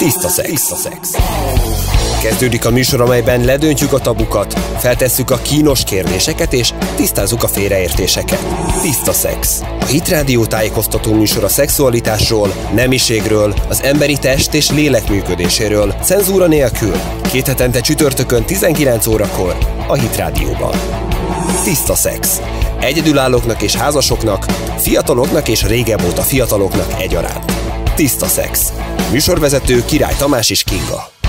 Tiszta szex. Tiszta szex. Kezdődik a műsor, amelyben ledöntjük a tabukat, feltesszük a kínos kérdéseket és tisztázzuk a félreértéseket. Tiszta szex. A Hit Radio tájékoztató műsor a szexualitásról, nemiségről, az emberi test és lélek működéséről, cenzúra nélkül. Két hetente csütörtökön 19 órakor a Hit Rádióban. Tiszta szex. Egyedülállóknak és házasoknak, fiataloknak és régebb óta fiataloknak egyaránt. Tiszta szex. Műsorvezető Király Tamás és Kinga.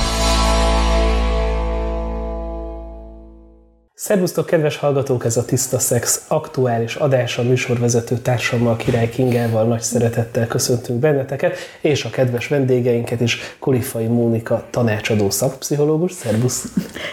Szervusztok, kedves hallgatók! Ez a Tiszta Szex aktuális adása műsorvezető társammal, Király Kingával nagy szeretettel köszöntünk benneteket, és a kedves vendégeinket is, Kolifai Mónika tanácsadó szakpszichológus, szervusz!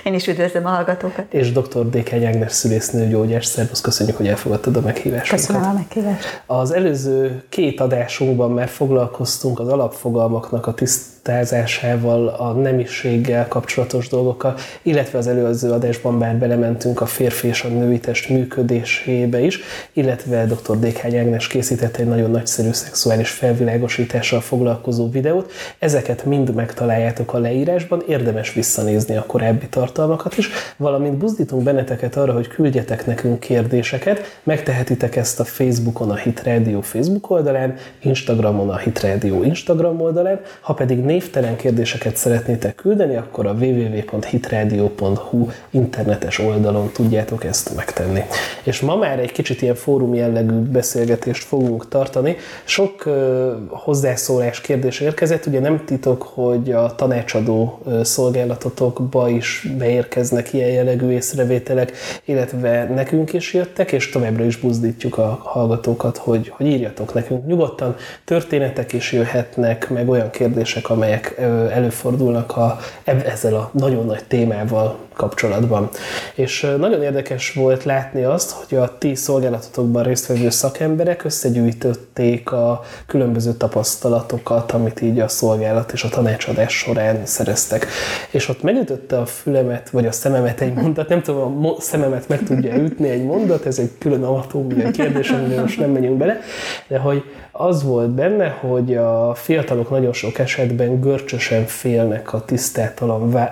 Én is üdvözlöm a hallgatókat! És dr. Dékány Ágnes szülésznőgyógyás, szervusz, köszönjük, hogy elfogadtad a meghívásunkat. Köszönöm a meghívást! Az előző két adásunkban már foglalkoztunk az alapfogalmaknak a tiszt tisztázásával, a nemiséggel kapcsolatos dolgokkal, illetve az előző adásban már belementünk a férfi és a női test működésébe is, illetve dr. Dékány Ágnes készített egy nagyon nagyszerű szexuális felvilágosítással foglalkozó videót. Ezeket mind megtaláljátok a leírásban, érdemes visszanézni a korábbi tartalmakat is, valamint buzdítunk benneteket arra, hogy küldjetek nekünk kérdéseket, megtehetitek ezt a Facebookon, a Hit Radio Facebook oldalán, Instagramon, a Hit Radio Instagram oldalán, ha pedig névtelen kérdéseket szeretnétek küldeni, akkor a www.hitradio.hu internetes oldalon tudjátok ezt megtenni. És ma már egy kicsit ilyen fórum jellegű beszélgetést fogunk tartani. Sok uh, hozzászólás kérdés érkezett, ugye nem titok, hogy a tanácsadó szolgálatotokba is beérkeznek ilyen jellegű észrevételek, illetve nekünk is jöttek, és továbbra is buzdítjuk a hallgatókat, hogy, hogy írjatok nekünk nyugodtan. Történetek is jöhetnek, meg olyan kérdések, amelyek előfordulnak a, ezzel a nagyon nagy témával kapcsolatban. És nagyon érdekes volt látni azt, hogy a ti szolgálatotokban résztvevő szakemberek összegyűjtötték a különböző tapasztalatokat, amit így a szolgálat és a tanácsadás során szereztek. És ott megütötte a fülemet, vagy a szememet egy mondat, nem tudom, a szememet meg tudja ütni egy mondat, ez egy külön anatómiai kérdés, amiben most nem megyünk bele, de hogy az volt benne, hogy a fiatalok nagyon sok esetben görcsösen félnek a tisztátalan,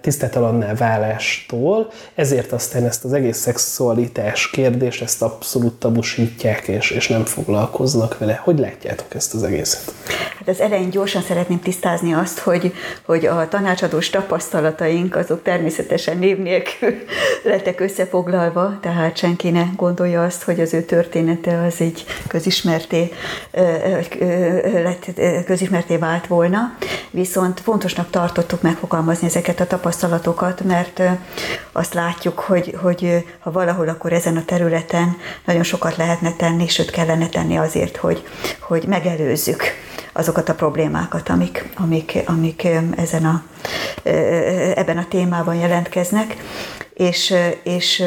tisztátalanná válástól, ezért aztán ezt az egész szexualitás kérdést, ezt abszolút tabusítják, és, és nem foglalkoznak vele. Hogy látjátok ezt az egészet? Hát az elején gyorsan szeretném tisztázni azt, hogy, hogy a tanácsadós tapasztalataink azok természetesen név nélkül lettek összefoglalva, tehát senki ne gondolja azt, hogy az ő története az egy közismerté lett, közismerté vált volna, viszont fontosnak tartottuk megfogalmazni ezeket a tapasztalatokat, mert azt látjuk, hogy, hogy ha valahol, akkor ezen a területen nagyon sokat lehetne tenni, sőt kellene tenni azért, hogy, hogy megelőzzük azokat a problémákat, amik, amik, amik ezen a, ebben a témában jelentkeznek. És, és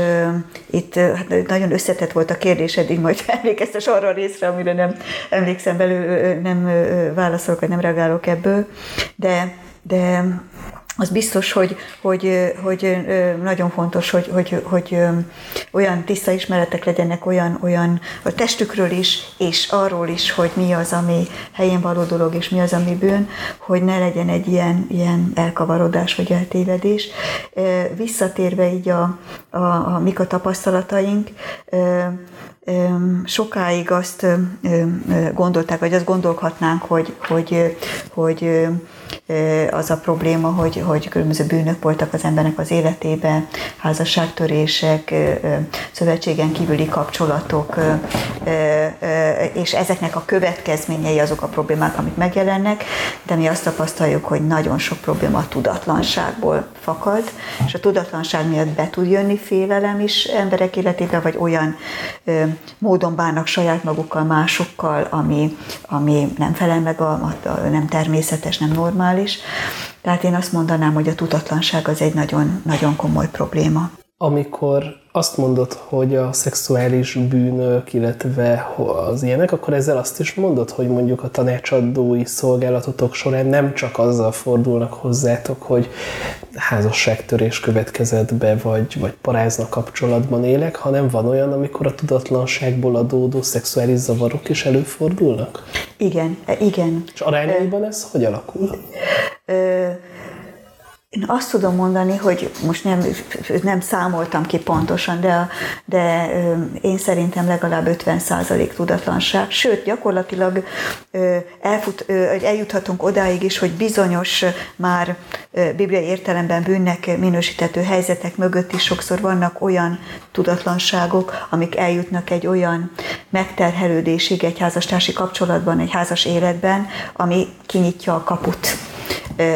itt hát nagyon összetett volt a kérdés, eddig majd emlékeztes arra a részre, amire nem emlékszem belül, nem válaszolok, vagy nem reagálok ebből, de, de az biztos, hogy, hogy, hogy nagyon fontos, hogy, hogy, hogy olyan tiszta ismeretek legyenek olyan, olyan a testükről is, és arról is, hogy mi az, ami helyén való dolog, és mi az, ami bűn, hogy ne legyen egy ilyen, ilyen elkavarodás vagy eltévedés. Visszatérve így a, a, a mik a tapasztalataink, sokáig azt gondolták, vagy azt gondolhatnánk, hogy, hogy, hogy az a probléma, hogy, hogy különböző bűnök voltak az embernek az életében, házasságtörések, szövetségen kívüli kapcsolatok, és ezeknek a következményei azok a problémák, amik megjelennek, de mi azt tapasztaljuk, hogy nagyon sok probléma a tudatlanságból fakad, és a tudatlanság miatt be tud jönni félelem is emberek életébe, vagy olyan módon bánnak saját magukkal, másokkal, ami, ami nem felel meg, a, a, nem természetes, nem normális. Tehát én azt mondanám, hogy a tudatlanság az egy nagyon, nagyon komoly probléma. Amikor azt mondod, hogy a szexuális bűnök, illetve az ilyenek, akkor ezzel azt is mondod, hogy mondjuk a tanácsadói szolgálatotok során nem csak azzal fordulnak hozzátok, hogy házasságtörés következett be, vagy, vagy parázna kapcsolatban élek, hanem van olyan, amikor a tudatlanságból adódó szexuális zavarok is előfordulnak? Igen, igen. És arányaiban ez hogy alakul? Én azt tudom mondani, hogy most nem, nem számoltam ki pontosan, de, de én szerintem legalább 50% tudatlanság. Sőt, gyakorlatilag elfut, eljuthatunk odáig is, hogy bizonyos már bibliai értelemben bűnnek minősítető helyzetek mögött is sokszor vannak olyan tudatlanságok, amik eljutnak egy olyan megterhelődésig egy házastársi kapcsolatban, egy házas életben, ami kinyitja a kaput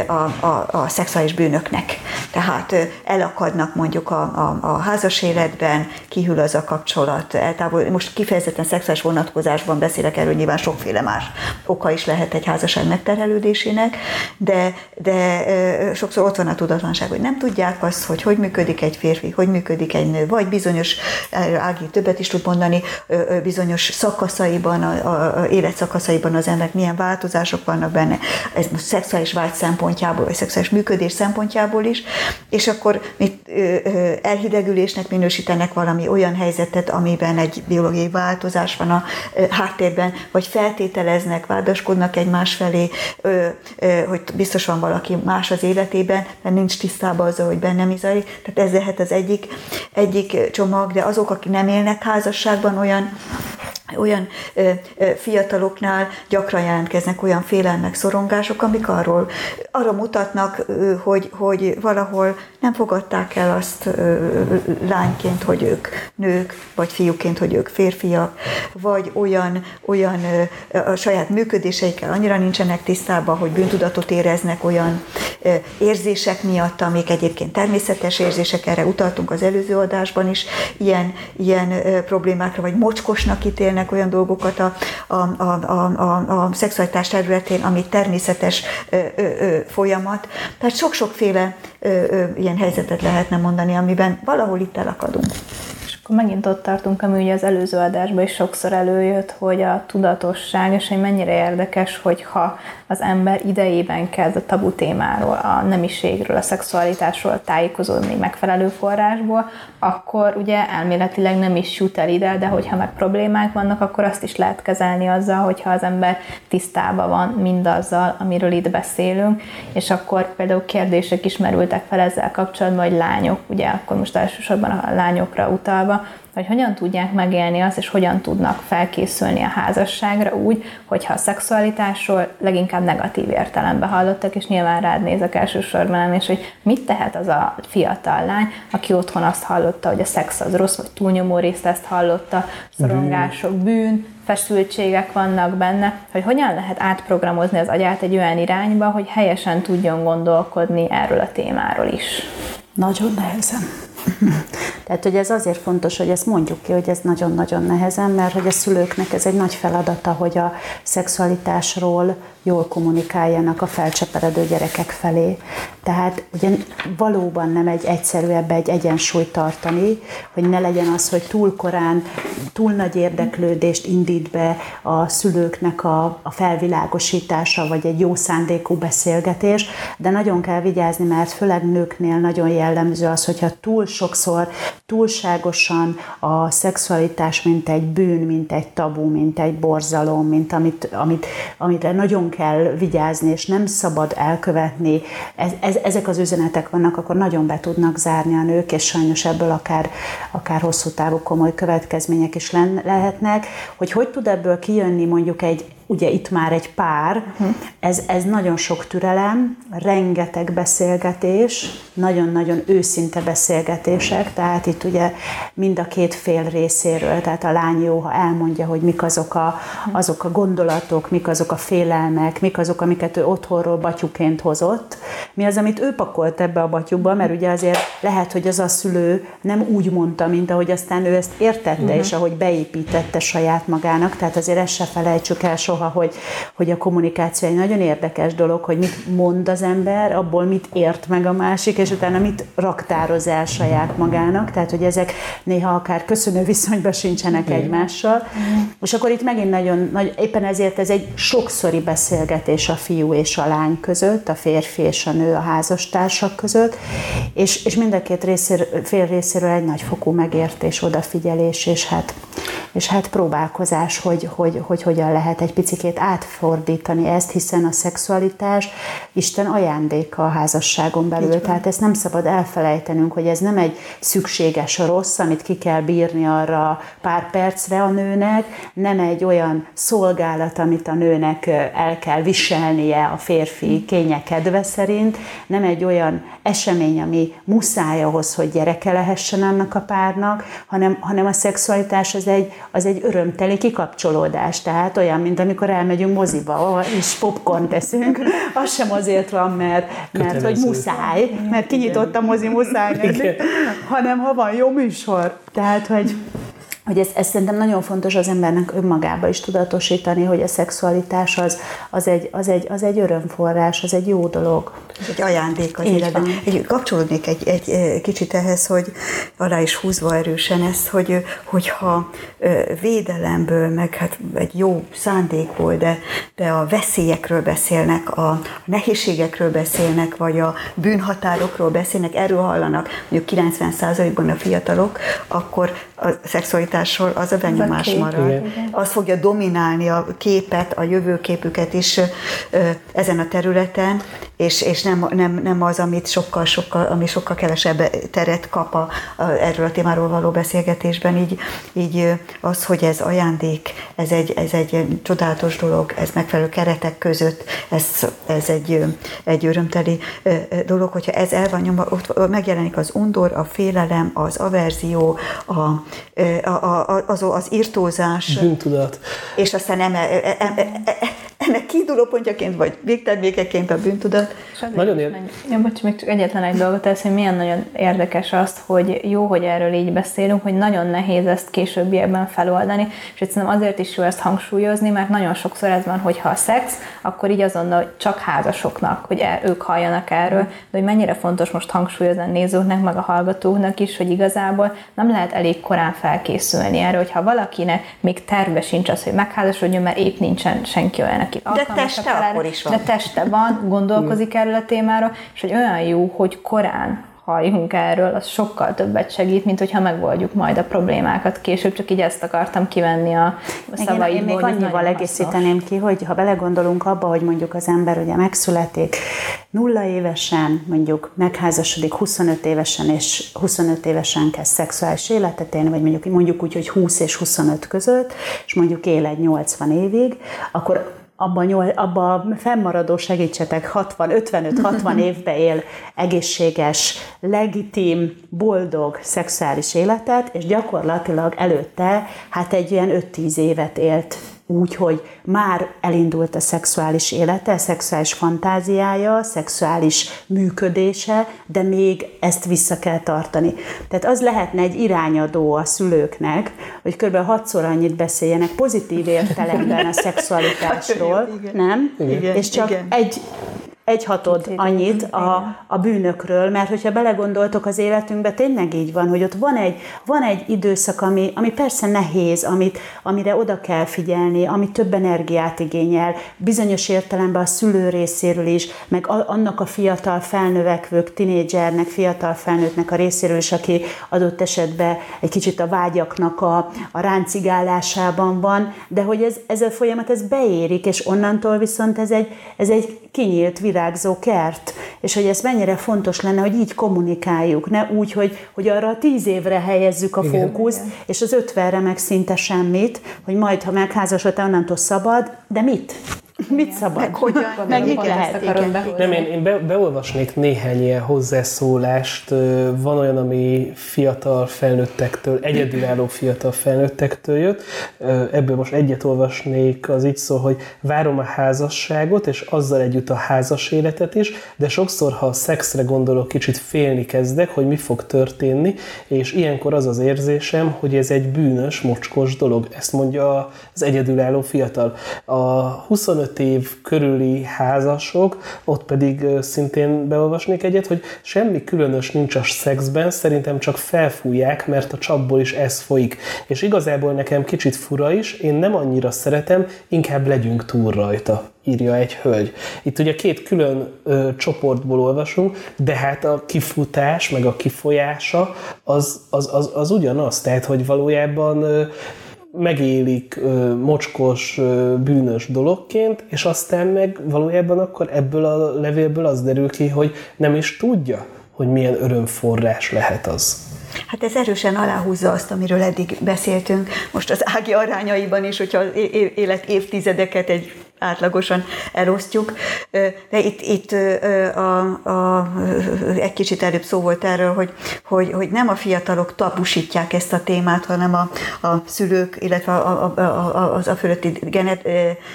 a, a, a szexuális bűnöknek. Tehát elakadnak mondjuk a, a, a házas életben, kihűl az a kapcsolat, eltávol. Most kifejezetten szexuális vonatkozásban beszélek erről, nyilván sokféle más oka is lehet egy házasság megterhelődésének, de, de sokszor ott van a tudatlanság, hogy nem tudják azt, hogy hogy működik egy férfi, hogy működik egy nő, vagy bizonyos, Ági többet is tud mondani, bizonyos szakaszaiban, a, a, a életszakaszaiban az emberek milyen változások vannak benne, ez most szexuális vágy szempontjából, vagy szexuális működés szempontjából is, és akkor mit elhidegülésnek minősítenek valami olyan helyzetet, amiben egy biológiai változás van a háttérben, vagy feltételeznek, vádaskodnak egymás felé, hogy biztos van valaki más az életében, mert nincs tisztában azzal, hogy benne mi zajlik. Tehát ez lehet az egyik, egyik csomag, de azok, akik nem élnek házasságban, olyan olyan ö, ö, fiataloknál gyakran jelentkeznek olyan félelmek, szorongások, amik arról, arra mutatnak, hogy, hogy valahol nem fogadták el azt lányként, hogy ők nők, vagy fiúként, hogy ők férfiak, vagy olyan, olyan a saját működéseikkel annyira nincsenek tisztában, hogy bűntudatot éreznek olyan érzések miatt, amik egyébként természetes érzések, erre utaltunk az előző adásban is, ilyen, ilyen problémákra, vagy mocskosnak ítélnek, olyan dolgokat a, a, a, a, a, a szexualitás területén, ami természetes folyamat. Tehát sok-sokféle ilyen helyzetet lehetne mondani, amiben valahol itt elakadunk. És akkor megint ott tartunk, ami ugye az előző adásban is sokszor előjött, hogy a tudatosság, és hogy mennyire érdekes, hogyha az ember idejében kezd a tabu témáról, a nemiségről, a szexualitásról tájékozódni megfelelő forrásból, akkor ugye elméletileg nem is jut el ide, de hogyha meg problémák vannak, akkor azt is lehet kezelni azzal, hogyha az ember tisztában van mindazzal, amiről itt beszélünk, és akkor például kérdések is merültek fel ezzel kapcsolatban, hogy lányok, ugye akkor most elsősorban a lányokra utalva, hogy hogyan tudják megélni azt, és hogyan tudnak felkészülni a házasságra úgy, hogyha a szexualitásról leginkább negatív értelemben hallottak, és nyilván rád nézek elsősorban, és hogy mit tehet az a fiatal lány, aki otthon azt hallotta, hogy a szex az rossz, vagy túlnyomó részt ezt hallotta, szorongások, bűn, feszültségek vannak benne, hogy hogyan lehet átprogramozni az agyát egy olyan irányba, hogy helyesen tudjon gondolkodni erről a témáról is. Nagyon nehezen. Tehát, hogy ez azért fontos, hogy ezt mondjuk ki, hogy ez nagyon-nagyon nehezen, mert hogy a szülőknek ez egy nagy feladata, hogy a szexualitásról jól kommunikáljanak a felcseperedő gyerekek felé. Tehát ugye valóban nem egy egyszerű ebbe egy egyensúlyt tartani, hogy ne legyen az, hogy túl korán, túl nagy érdeklődést indít be a szülőknek a, a felvilágosítása, vagy egy jó szándékú beszélgetés, de nagyon kell vigyázni, mert főleg nőknél nagyon jellemző az, hogyha túl sokszor, túlságosan a szexualitás, mint egy bűn, mint egy tabu, mint egy borzalom, mint amit, amit, amire nagyon kell vigyázni, és nem szabad elkövetni, ez, ez, ezek az üzenetek vannak, akkor nagyon be tudnak zárni a nők, és sajnos ebből akár, akár hosszú távú komoly következmények is lehetnek. Hogy hogy tud ebből kijönni mondjuk egy, ugye itt már egy pár, uh-huh. ez, ez nagyon sok türelem, rengeteg beszélgetés, nagyon-nagyon őszinte beszélgetések, tehát itt ugye mind a két fél részéről, tehát a lány jó, ha elmondja, hogy mik azok a, azok a gondolatok, mik azok a félelmek, mik azok, amiket ő otthonról batyuként hozott, mi az, amit ő pakolt ebbe a batyuba, mert ugye azért lehet, hogy az a szülő nem úgy mondta, mint ahogy aztán ő ezt értette, uh-huh. és ahogy beépítette saját magának, tehát azért ezt se felejtsük el soha soha, hogy, hogy a kommunikáció egy nagyon érdekes dolog, hogy mit mond az ember, abból mit ért meg a másik, és utána mit raktároz el saját magának, tehát hogy ezek néha akár köszönő viszonyban sincsenek egymással. Igen. És akkor itt megint nagyon, nagy, éppen ezért ez egy sokszori beszélgetés a fiú és a lány között, a férfi és a nő a házastársak között, és, és mind a két részér, fél részéről egy nagyfokú megértés, odafigyelés, és hát és hát próbálkozás, hogy, hogy, hogy hogyan lehet egy picikét átfordítani ezt, hiszen a szexualitás Isten ajándéka a házasságon belül, tehát ezt nem szabad elfelejtenünk, hogy ez nem egy szükséges rossz, amit ki kell bírni arra pár percre a nőnek, nem egy olyan szolgálat, amit a nőnek el kell viselnie a férfi kénye kedve szerint, nem egy olyan esemény, ami muszáj ahhoz, hogy gyereke lehessen annak a párnak, hanem, hanem a szexualitás az egy, az egy örömteli kikapcsolódás. Tehát olyan, mint amikor elmegyünk moziba, és popcorn teszünk, az sem azért van, mert, mert hogy muszáj, mert kinyitott a mozi, muszáj, hanem ha van jó műsor. Tehát, hogy hogy ez, ez szerintem nagyon fontos az embernek önmagába is tudatosítani, hogy a szexualitás az, az, egy, az, egy, az egy örömforrás, az egy jó dolog. Ez egy ajándék az életben. Egy, kapcsolódnék egy, egy kicsit ehhez, hogy alá is húzva erősen ezt, hogy, hogyha védelemből, meg hát egy jó szándékból, de, de a veszélyekről beszélnek, a nehézségekről beszélnek, vagy a bűnhatárokról beszélnek, erről hallanak mondjuk 90%-ban a fiatalok, akkor a szexualitásról az a benyomás marad. Igen. Az fogja dominálni a képet, a jövőképüket is ezen a területen, és, és nem, nem, nem az, amit sokkal, sokkal, ami sokkal kevesebb teret kap a, a, erről a témáról való beszélgetésben. Így, így az, hogy ez ajándék, ez egy, ez egy csodálatos dolog, ez megfelelő keretek között, ez, ez egy, egy örömteli dolog, hogyha ez el van nyomva, ott megjelenik az undor, a félelem, az averzió, a, a, a, az, az írtózás. Bűntudat. És aztán eme, eme, ennek kiinduló pontjaként, vagy végtermékeként a bűntudat. Nagyon ér... Ja, bocs, még csak egyetlen egy dolgot tesz, hogy milyen nagyon érdekes azt, hogy jó, hogy erről így beszélünk, hogy nagyon nehéz ezt későbbiekben feloldani, és egyszerűen azért is jó ezt hangsúlyozni, mert nagyon sokszor ez van, hogy ha a szex, akkor így azonnal hogy csak házasoknak, hogy el, ők halljanak erről, de hogy mennyire fontos most hangsúlyozni a nézőknek, meg a hallgatóknak is, hogy igazából nem lehet elég korán felkészülni erre, hogyha valakinek még terve sincs az, hogy megházasodjon, mert épp nincsen senki olyan, aki de teste akkor is van. De teste van, gondolkozik erről a témáról, és hogy olyan jó, hogy korán halljunk erről, az sokkal többet segít, mint hogyha megoldjuk majd a problémákat később, csak így ezt akartam kivenni a, a szavaidból. Én még annyival egészíteném ki, hogy ha belegondolunk abba, hogy mondjuk az ember ugye megszületik nulla évesen, mondjuk megházasodik 25 évesen, és 25 évesen kezd szexuális életet élni, vagy mondjuk, mondjuk úgy, hogy 20 és 25 között, és mondjuk él egy 80 évig, akkor abban abba a fennmaradó segítsetek 60, 55-60 évbe él egészséges, legitim, boldog szexuális életet, és gyakorlatilag előtte hát egy ilyen 5-10 évet élt úgy, hogy már elindult a szexuális élete, a szexuális fantáziája, a szexuális működése, de még ezt vissza kell tartani. Tehát az lehetne egy irányadó a szülőknek, hogy kb. hatszor annyit beszéljenek pozitív értelemben a szexualitásról, nem? Igen, És csak igen. egy egy hatod annyit a, a bűnökről, mert hogyha belegondoltok az életünkbe, tényleg így van, hogy ott van egy, van egy időszak, ami, ami persze nehéz, amit, amire oda kell figyelni, ami több energiát igényel, bizonyos értelemben a szülő részéről is, meg a, annak a fiatal felnövekvők, tinédzsernek, fiatal felnőttnek a részéről is, aki adott esetben egy kicsit a vágyaknak a, a ráncigálásában van, de hogy ez, ez a folyamat ez beérik, és onnantól viszont ez egy, ez egy kinyílt virágzó kert, és hogy ez mennyire fontos lenne, hogy így kommunikáljuk, ne úgy, hogy, hogy arra a tíz évre helyezzük a Igen. fókuszt, Igen. és az ötvenre meg szinte semmit, hogy majd, ha megházasodtál, onnantól szabad, de mit? Mit szabad? Meg hogyan? Meg mit lehet? Nem, én, én be, beolvasnék néhány ilyen hozzászólást. Van olyan, ami fiatal felnőttektől, egyedülálló fiatal felnőttektől jött. Ebből most egyet olvasnék, az így szól, hogy várom a házasságot, és azzal együtt a házas életet is, de sokszor, ha a szexre gondolok, kicsit félni kezdek, hogy mi fog történni, és ilyenkor az az érzésem, hogy ez egy bűnös, mocskos dolog. Ezt mondja az egyedülálló fiatal. A 25 25 év körüli házasok, ott pedig szintén beolvasnék egyet, hogy semmi különös nincs a szexben, szerintem csak felfújják, mert a csapból is ez folyik. És igazából nekem kicsit fura is, én nem annyira szeretem, inkább legyünk túl rajta írja egy hölgy. Itt ugye két külön ö, csoportból olvasunk, de hát a kifutás, meg a kifolyása az, az, az, az ugyanaz. Tehát, hogy valójában ö, megélik mocskos, bűnös dologként, és aztán meg valójában akkor ebből a levélből az derül ki, hogy nem is tudja, hogy milyen örömforrás lehet az. Hát ez erősen aláhúzza azt, amiről eddig beszéltünk. Most az ági arányaiban is, hogyha élet évtizedeket egy átlagosan elosztjuk. De itt, itt a, a, egy kicsit előbb szó volt erről, hogy, hogy, hogy nem a fiatalok tabusítják ezt a témát, hanem a, a szülők, illetve a, a, a, az a fölötti gener,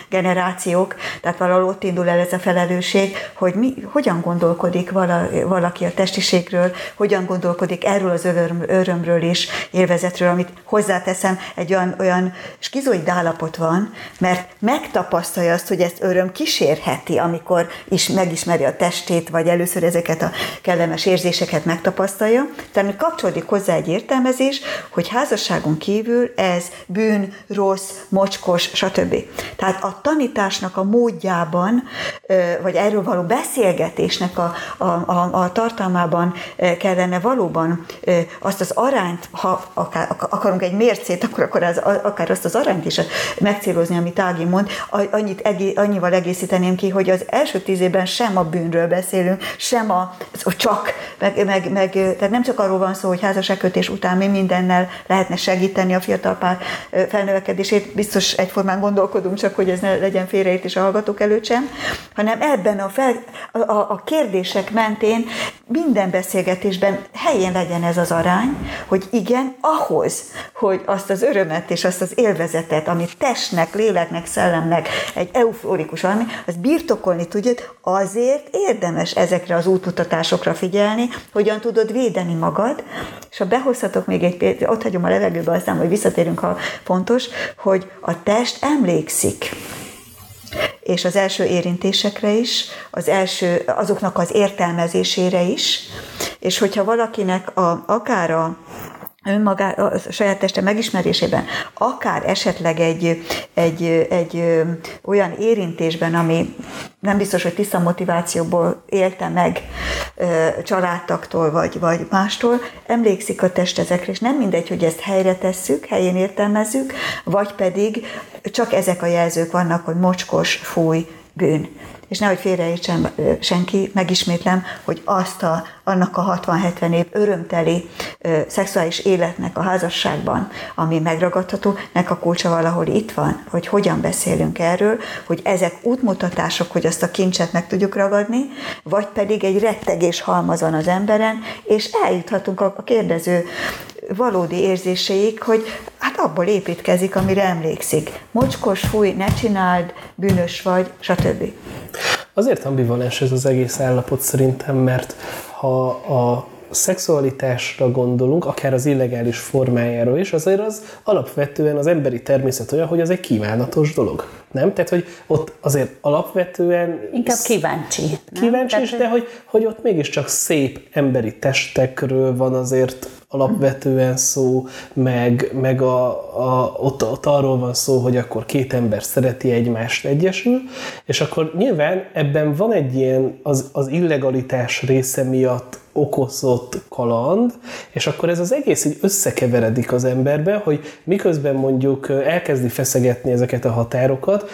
generációk, tehát valahol ott indul el ez a felelősség, hogy mi, hogyan gondolkodik vala, valaki a testiségről, hogyan gondolkodik erről az öröm, örömről és élvezetről, amit hozzáteszem, egy olyan, olyan skizoid állapot van, mert megtapasztalja azt, hogy ezt öröm kísérheti, amikor is megismeri a testét, vagy először ezeket a kellemes érzéseket megtapasztalja. Tehát kapcsolódik hozzá egy értelmezés, hogy házasságon kívül ez bűn, rossz, mocskos, stb. Tehát a tanításnak a módjában, vagy erről való beszélgetésnek a, a, a, a tartalmában kellene valóban azt az arányt, ha akár, akarunk egy mércét, akkor, akkor az, akár azt az arányt is megcélozni, amit Ági mond, annyit egész, annyival egészíteném ki, hogy az első tíz évben sem a bűnről beszélünk, sem a, a csak, meg, meg, meg, tehát nem csak arról van szó, hogy házasságkötés után mi mindennel lehetne segíteni a fiatal pár felnövekedését, biztos egyformán gondolkodunk, csak hogy ez ne legyen félreértés a hallgatók előtt sem, hanem ebben a, fel, a, a kérdések mentén minden beszélgetésben helyén legyen ez az arány, hogy igen, ahhoz, hogy azt az örömet és azt az élvezetet, amit testnek, léleknek, szellemnek egy euforikus valami, az birtokolni tudod, azért érdemes ezekre az útmutatásokra figyelni, hogyan tudod védeni magad, és ha behozhatok még egy példát, ott hagyom a levegőbe, aztán hogy visszatérünk, ha fontos, hogy a test emlékszik. És az első érintésekre is, az első, azoknak az értelmezésére is, és hogyha valakinek a, akár a, önmagá, a saját teste megismerésében, akár esetleg egy, egy, egy olyan érintésben, ami nem biztos, hogy tiszta motivációból élte meg családtaktól vagy, vagy mástól, emlékszik a test ezekre, és nem mindegy, hogy ezt helyre tesszük, helyén értelmezzük, vagy pedig csak ezek a jelzők vannak, hogy mocskos, fúj, bűn. És nehogy félreértsen senki, megismétlem, hogy azt a, annak a 60-70 év örömteli ö, szexuális életnek a házasságban, ami megragadható, nek a kulcsa valahol itt van, hogy hogyan beszélünk erről, hogy ezek útmutatások, hogy azt a kincset meg tudjuk ragadni, vagy pedig egy rettegés halmaz van az emberen, és eljuthatunk a kérdező valódi érzéseik, hogy hát abból építkezik, amire emlékszik. Mocskos, fúj, ne csináld, bűnös vagy, stb. Azért ambivalens ez az egész állapot szerintem, mert ha a szexualitásra gondolunk, akár az illegális formájáról is, azért az alapvetően az emberi természet olyan, hogy az egy kívánatos dolog. Nem? Tehát, hogy ott azért alapvetően... Inkább kíváncsi. Kíváncsi is, de hogy, hogy ott mégiscsak szép emberi testekről van azért alapvetően szó, meg, meg a, a, ott, ott arról van szó, hogy akkor két ember szereti egymást egyesül, és akkor nyilván ebben van egy ilyen az, az illegalitás része miatt okozott kaland, és akkor ez az egész így összekeveredik az emberbe, hogy miközben mondjuk elkezdi feszegetni ezeket a határokat,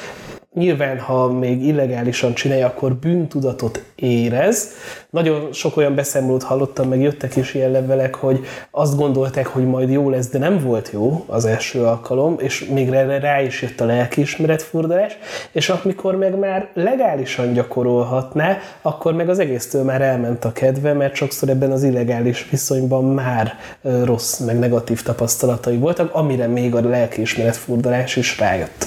Nyilván, ha még illegálisan csinálja, akkor bűntudatot érez. Nagyon sok olyan beszámolót hallottam, meg jöttek is ilyen levelek, hogy azt gondolták, hogy majd jó lesz, de nem volt jó az első alkalom, és még erre rá is jött a lelkiismeretfordulás, és amikor meg már legálisan gyakorolhatná, akkor meg az egésztől már elment a kedve, mert sokszor ebben az illegális viszonyban már rossz, meg negatív tapasztalatai voltak, amire még a lelkiismeretfordulás is rájött.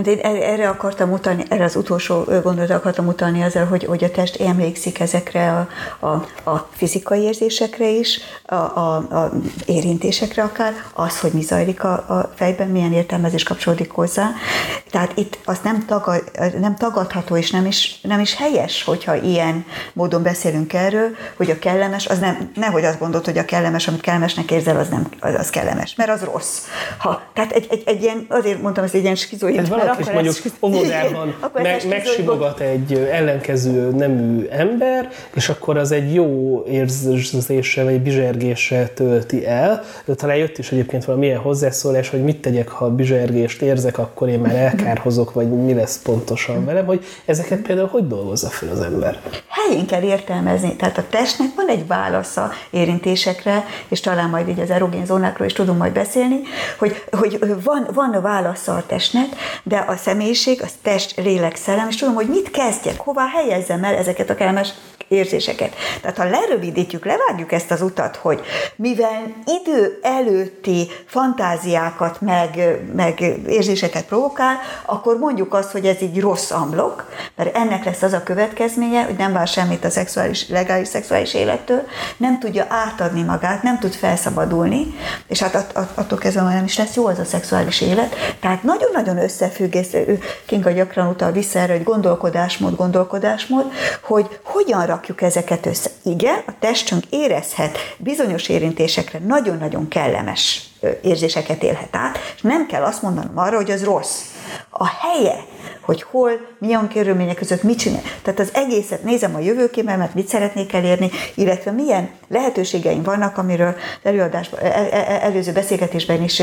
Hát én erre akartam utalni, erre az utolsó gondolatra akartam utalni ezzel, hogy, hogy a test emlékszik ezekre a, a, a fizikai érzésekre is, a, a, a érintésekre akár, az, hogy mi zajlik a, a fejben, milyen értelmezés kapcsolódik hozzá. Tehát itt azt nem, tagad, nem tagadható, és nem is, nem is helyes, hogyha ilyen módon beszélünk erről, hogy a kellemes, az nem, nehogy azt gondolt, hogy a kellemes, amit kellemesnek érzel, az nem az, az kellemes, mert az rossz. Ha, tehát egy, egy, egy ilyen, azért mondtam, ez egy ilyen skizoid vannak, és mondjuk óvodában meg, megsimogat egy ellenkező nemű ember, és akkor az egy jó érzéssel, vagy bizsergéssel tölti el. De talán jött is egyébként valamilyen hozzászólás, hogy mit tegyek, ha bizsergést érzek, akkor én már elkárhozok, vagy mi lesz pontosan velem, hogy ezeket például hogy dolgozza fel az ember? Helyén kell értelmezni. Tehát a testnek van egy válasza érintésekre, és talán majd így az erogén zónákról is tudunk majd beszélni, hogy, hogy van, van válasza a testnek, de a személyiség, az test, lélek, szellem, és tudom, hogy mit kezdjek, hová helyezzem el ezeket a kellemes érzéseket. Tehát ha lerövidítjük, levágjuk ezt az utat, hogy mivel idő előtti fantáziákat meg, meg érzéseket provokál, akkor mondjuk azt, hogy ez így rossz amblok, mert ennek lesz az a következménye, hogy nem vár semmit a szexuális, legális szexuális élettől, nem tudja átadni magát, nem tud felszabadulni, és hát att, att, attól kezdve nem is lesz jó az a szexuális élet. Tehát nagyon-nagyon összefügg, és Kinga gyakran utal vissza erre, hogy gondolkodásmód, gondolkodásmód, hogy hogyan rakjuk ezeket össze. Igen, a testünk érezhet bizonyos érintésekre nagyon-nagyon kellemes érzéseket élhet át, és nem kell azt mondanom arra, hogy az rossz. A helye, hogy hol, milyen körülmények között mit csinál. Tehát az egészet nézem a jövőképemet, mit szeretnék elérni, illetve milyen lehetőségeim vannak, amiről előadásban, el, el, e, előző beszélgetésben is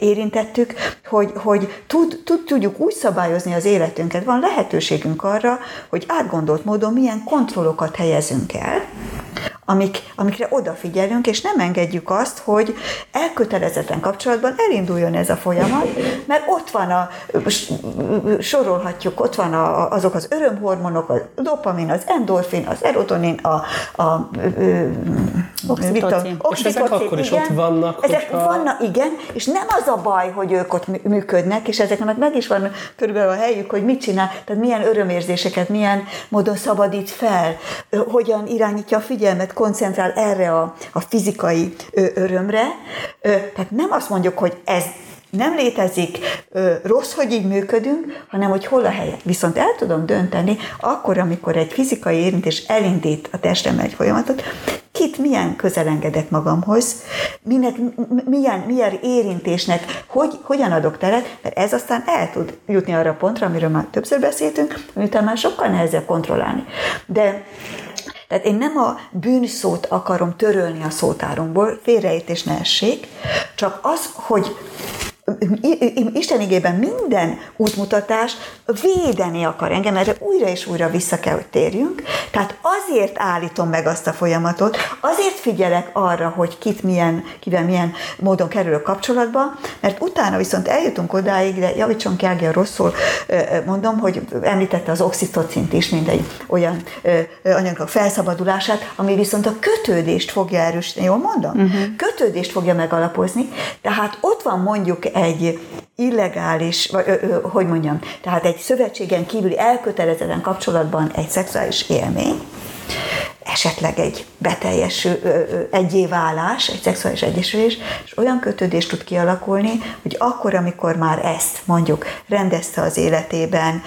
érintettük, hogy, hogy tud, tud, tudjuk úgy szabályozni az életünket, van lehetőségünk arra, hogy átgondolt módon milyen kontrollokat helyezünk el, amik, amikre odafigyelünk, és nem engedjük azt, hogy elkötelezetten kapcsolatban elinduljon ez a folyamat, mert ott van a, sorolhatjuk, ott van a, azok az örömhormonok, a dopamin, az endorfin, az erotonin, a, a, a oxitocin. És ezek akkor is igen, ott vannak. Ezek hogyha... vannak, igen, és nem az a baj, hogy ők ott működnek, és ezeknek meg is van körülbelül a helyük, hogy mit csinál, tehát milyen örömérzéseket, milyen módon szabadít fel, hogyan irányítja a figyelmet, koncentrál erre a, a fizikai örömre. Tehát nem azt mondjuk, hogy ez nem létezik rossz, hogy így működünk, hanem hogy hol a helye. Viszont el tudom dönteni, akkor, amikor egy fizikai érintés elindít a testem egy folyamatot, kit milyen közel engedek magamhoz, minek, milyen, milyen érintésnek, hogy, hogyan adok teret, mert ez aztán el tud jutni arra a pontra, amiről már többször beszéltünk, amit már sokkal nehezebb kontrollálni. De tehát én nem a bűnszót akarom törölni a szótárunkból, félreértés ne essék, csak az, hogy Isten igében minden útmutatás védeni akar engem, erre újra és újra vissza kell, hogy térjünk. Tehát azért állítom meg azt a folyamatot, azért figyelek arra, hogy kit milyen, kivel milyen módon kerülök kapcsolatba, mert utána viszont eljutunk odáig, de javítson ki Ágia rosszul, mondom, hogy említette az oxitocint is, mint egy olyan anyagok felszabadulását, ami viszont a kötődést fogja erősíteni, jól mondom? Uh-huh. Kötődést fogja megalapozni, tehát ott van mondjuk egy illegális, vagy hogy mondjam, tehát egy szövetségen kívüli elkötelezetten kapcsolatban egy szexuális élmény, esetleg egy beteljeső egyéválás, egy szexuális egyesülés, és olyan kötődés tud kialakulni, hogy akkor, amikor már ezt mondjuk rendezte az életében,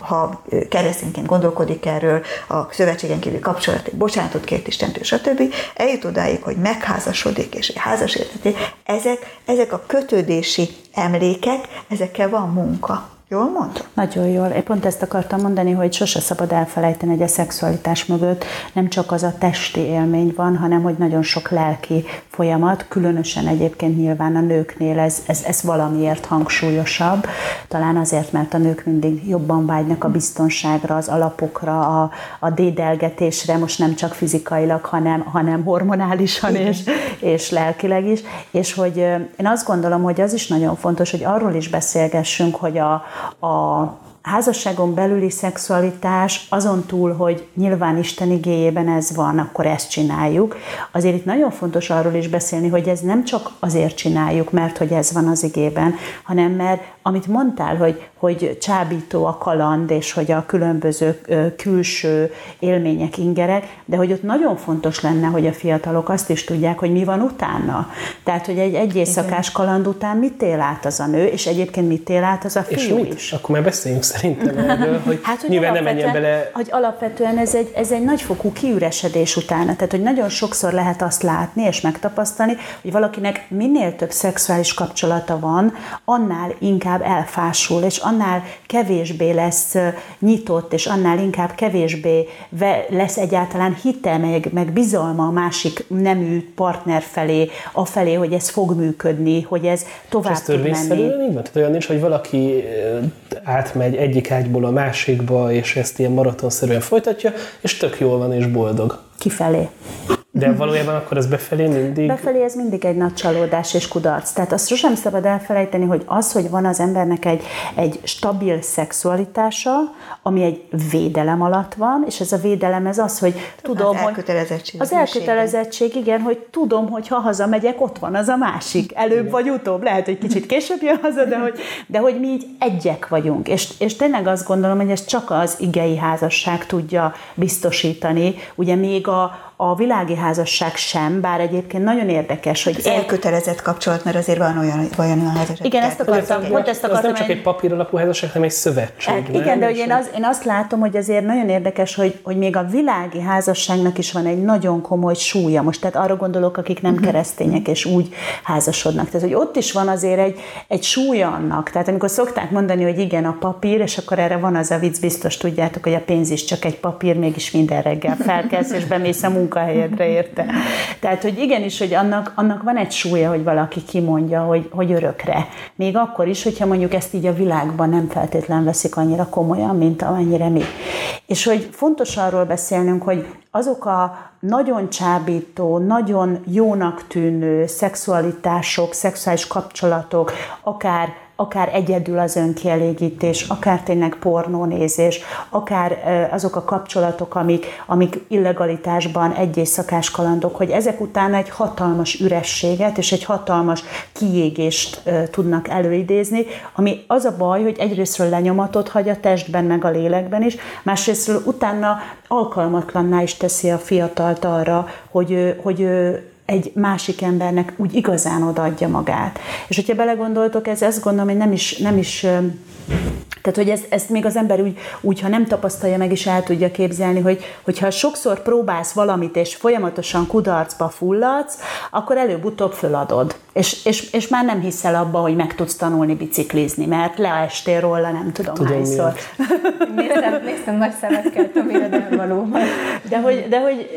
ha keresztényként gondolkodik erről, a szövetségen kívül kapcsolat, bocsánatot kért Istentől, stb., eljut odáig, hogy megházasodik, és házas életet, ezek, ezek a kötődési emlékek, ezekkel van munka. Jól mondtam? Nagyon jól. Én pont ezt akartam mondani, hogy sose szabad elfelejteni, hogy a szexualitás mögött nem csak az a testi élmény van, hanem hogy nagyon sok lelki folyamat, különösen egyébként nyilván a nőknél ez, ez, ez valamiért hangsúlyosabb. Talán azért, mert a nők mindig jobban vágynak a biztonságra, az alapokra, a, a dédelgetésre, most nem csak fizikailag, hanem, hanem hormonálisan és, és lelkileg is. És hogy én azt gondolom, hogy az is nagyon fontos, hogy arról is beszélgessünk, hogy a, a házasságon belüli szexualitás azon túl, hogy nyilván Isten igéjében ez van, akkor ezt csináljuk. Azért itt nagyon fontos arról is beszélni, hogy ez nem csak azért csináljuk, mert hogy ez van az igében, hanem mert amit mondtál, hogy, hogy csábító a kaland, és hogy a különböző külső élmények ingerek, de hogy ott nagyon fontos lenne, hogy a fiatalok azt is tudják, hogy mi van utána. Tehát, hogy egy egy éjszakás kaland után mit él át az a nő, és egyébként mit él át az a fiú és mit? is. Akkor már beszéljünk szerintem erről, hogy, hát, hogy nyilván nem menjen bele... Hogy alapvetően ez egy, ez egy nagyfokú kiüresedés utána. Tehát, hogy nagyon sokszor lehet azt látni és megtapasztalni, hogy valakinek minél több szexuális kapcsolata van, annál inkább elfásul, és annál kevésbé lesz nyitott, és annál inkább kevésbé lesz egyáltalán hite, meg, meg bizalma a másik nemű partner felé, a felé, hogy ez fog működni, hogy ez tovább és ez tud menni. Tehát olyan nincs, hogy valaki átmegy egyik ágyból a másikba, és ezt ilyen maratonszerűen folytatja, és tök jól van és boldog. Kifelé. De valójában akkor ez befelé mindig... Befelé ez mindig egy nagy csalódás és kudarc. Tehát azt sosem szabad elfelejteni, hogy az, hogy van az embernek egy, egy stabil szexualitása, ami egy védelem alatt van, és ez a védelem ez az, hogy tudom, az elkötelezettség. Az elkötelezettség, igen, hogy tudom, hogy ha hazamegyek, ott van az a másik. Előbb igen. vagy utóbb. Lehet, hogy kicsit később jön haza, de hogy, de hogy mi így egyek vagyunk. És, és tényleg azt gondolom, hogy ez csak az igei házasság tudja biztosítani. Ugye még a, a világi házasság sem, bár egyébként nagyon érdekes, hogy... Ez elkötelezett kapcsolat, mert azért van olyan, olyan házasság. Igen, ezt akartam, pont ezt akartam. Az nem csak egy papír alapú házasság, hanem egy szövetség. Hát, igen, de hogy én, az, én azt látom, hogy azért nagyon érdekes, hogy, hogy még a világi házasságnak is van egy nagyon komoly súlya. Most tehát arra gondolok, akik nem uh-huh. keresztények, és úgy házasodnak. Tehát, hogy ott is van azért egy, egy súlya annak. Tehát amikor szokták mondani, hogy igen, a papír, és akkor erre van az a vicc, biztos tudjátok, hogy a pénz is csak egy papír, mégis minden reggel felkelsz, és bemész a munkahelyedre érte. Tehát, hogy igenis, hogy annak, annak van egy súlya, hogy valaki kimondja, hogy, hogy örökre. Még akkor is, hogyha mondjuk ezt így a világban nem feltétlen veszik annyira komolyan, mint amennyire mi. És hogy fontos arról beszélnünk, hogy azok a nagyon csábító, nagyon jónak tűnő szexualitások, szexuális kapcsolatok, akár akár egyedül az önkielégítés, akár tényleg pornónézés, akár azok a kapcsolatok, amik, amik illegalitásban egy éjszakás kalandok, hogy ezek után egy hatalmas ürességet és egy hatalmas kiégést tudnak előidézni, ami az a baj, hogy egyrésztről lenyomatot hagy a testben, meg a lélekben is, másrésztről utána alkalmatlanná is teszi a fiatalt arra, hogy, hogy egy másik embernek úgy igazán odaadja magát. És hogyha belegondoltok, ez ezt gondolom, hogy nem is, nem is tehát, hogy ezt, ezt még az ember úgy, úgy, ha nem tapasztalja meg, is el tudja képzelni, hogy hogyha sokszor próbálsz valamit, és folyamatosan kudarcba fulladsz, akkor előbb-utóbb föladod. És, és, és már nem hiszel abba, hogy meg tudsz tanulni biciklizni, mert leestél róla, nem tudom, tudom hányszor. Néztem, néztem nagy szemekkel, Tomira, de valóban. De hogy, de hogy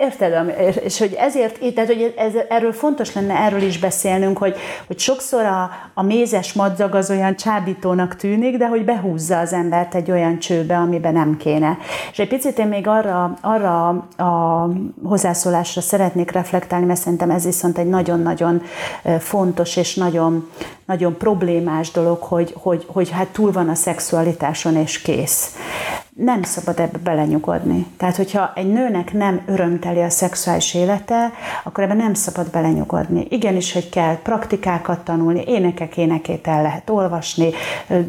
Érted, és hogy ezért, tehát hogy ez, erről fontos lenne erről is beszélnünk, hogy, hogy sokszor a, a mézes madzag az olyan csábítónak tűnik, de hogy behúzza az embert egy olyan csőbe, amiben nem kéne. És egy picit én még arra, arra a hozzászólásra szeretnék reflektálni, mert szerintem ez viszont egy nagyon-nagyon fontos és nagyon, nagyon problémás dolog, hogy, hogy, hogy hát túl van a szexualitáson és kész nem szabad ebbe belenyugodni. Tehát, hogyha egy nőnek nem örömteli a szexuális élete, akkor ebbe nem szabad belenyugodni. Igenis, hogy kell praktikákat tanulni, énekek énekét el lehet olvasni,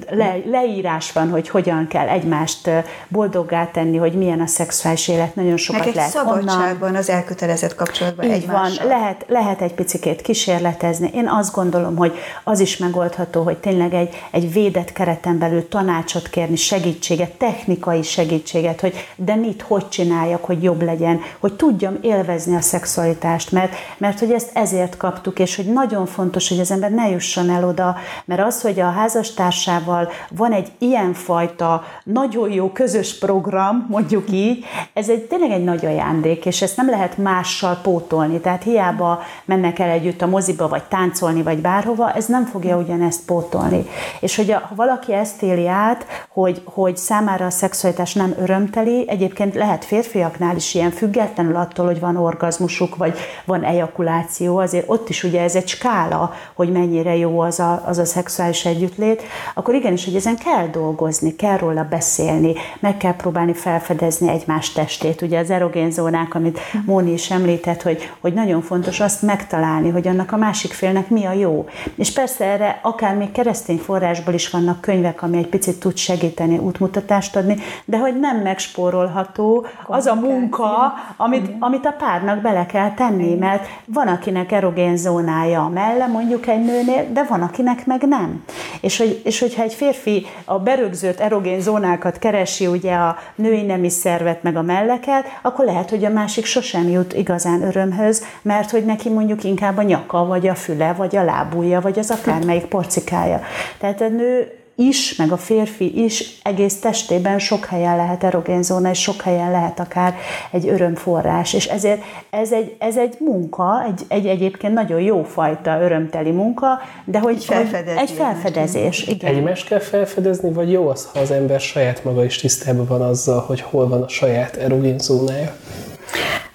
le, leírás van, hogy hogyan kell egymást boldoggá tenni, hogy milyen a szexuális élet, nagyon sokat Meg egy lehet szabadságban, onnan. az elkötelezett kapcsolatban Így egymással. van, lehet, lehet egy picikét kísérletezni. Én azt gondolom, hogy az is megoldható, hogy tényleg egy, egy védett kereten belül tanácsot kérni, segítséget, technikai segítséget, hogy de mit, hogy csináljak, hogy jobb legyen, hogy tudjam élvezni a szexualitást, mert, mert hogy ezt ezért kaptuk, és hogy nagyon fontos, hogy az ember ne jusson el oda, mert az, hogy a házastársával van egy ilyenfajta nagyon jó közös program, mondjuk így, ez egy tényleg egy nagy ajándék, és ezt nem lehet mással pótolni, tehát hiába mennek el együtt a moziba, vagy táncolni, vagy bárhova, ez nem fogja ugyanezt pótolni. És hogy a, ha valaki ezt éli át, hogy, hogy számára a szexualitás nem örömteli, egyébként lehet férfiaknál is ilyen függetlenül attól, hogy van orgazmusuk, vagy van ejakuláció, azért ott is ugye ez egy skála, hogy mennyire jó az a, az a szexuális együttlét, akkor igenis, hogy ezen kell dolgozni, kell róla beszélni, meg kell próbálni felfedezni egymás testét. Ugye az erogén zónák, amit Móni is említett, hogy, hogy nagyon fontos azt megtalálni, hogy annak a másik félnek mi a jó. És persze erre akár még keresztény forrásból is vannak könyvek, ami egy picit tud segíteni, útmutatást adni, de hogy nem megspórolható az a munka, amit, amit a párnak bele kell tenni, mert van, akinek erogén zónája a melle, mondjuk egy nőnél, de van, akinek meg nem. És, hogy, és hogyha egy férfi a berögzött erogén zónákat keresi, ugye a női nemi szervet, meg a melleket, akkor lehet, hogy a másik sosem jut igazán örömhöz, mert hogy neki mondjuk inkább a nyaka, vagy a füle, vagy a lábúja, vagy az akármelyik porcikája. Tehát a nő is, meg a férfi is egész testében sok helyen lehet erogén zóna, és sok helyen lehet akár egy örömforrás. És ezért ez egy, ez egy munka, egy, egy egyébként nagyon jó fajta örömteli munka, de hogy, egy, hogy egy felfedezés. Igen. Egymást kell felfedezni, vagy jó az, ha az ember saját maga is tisztában van azzal, hogy hol van a saját erogén zónája?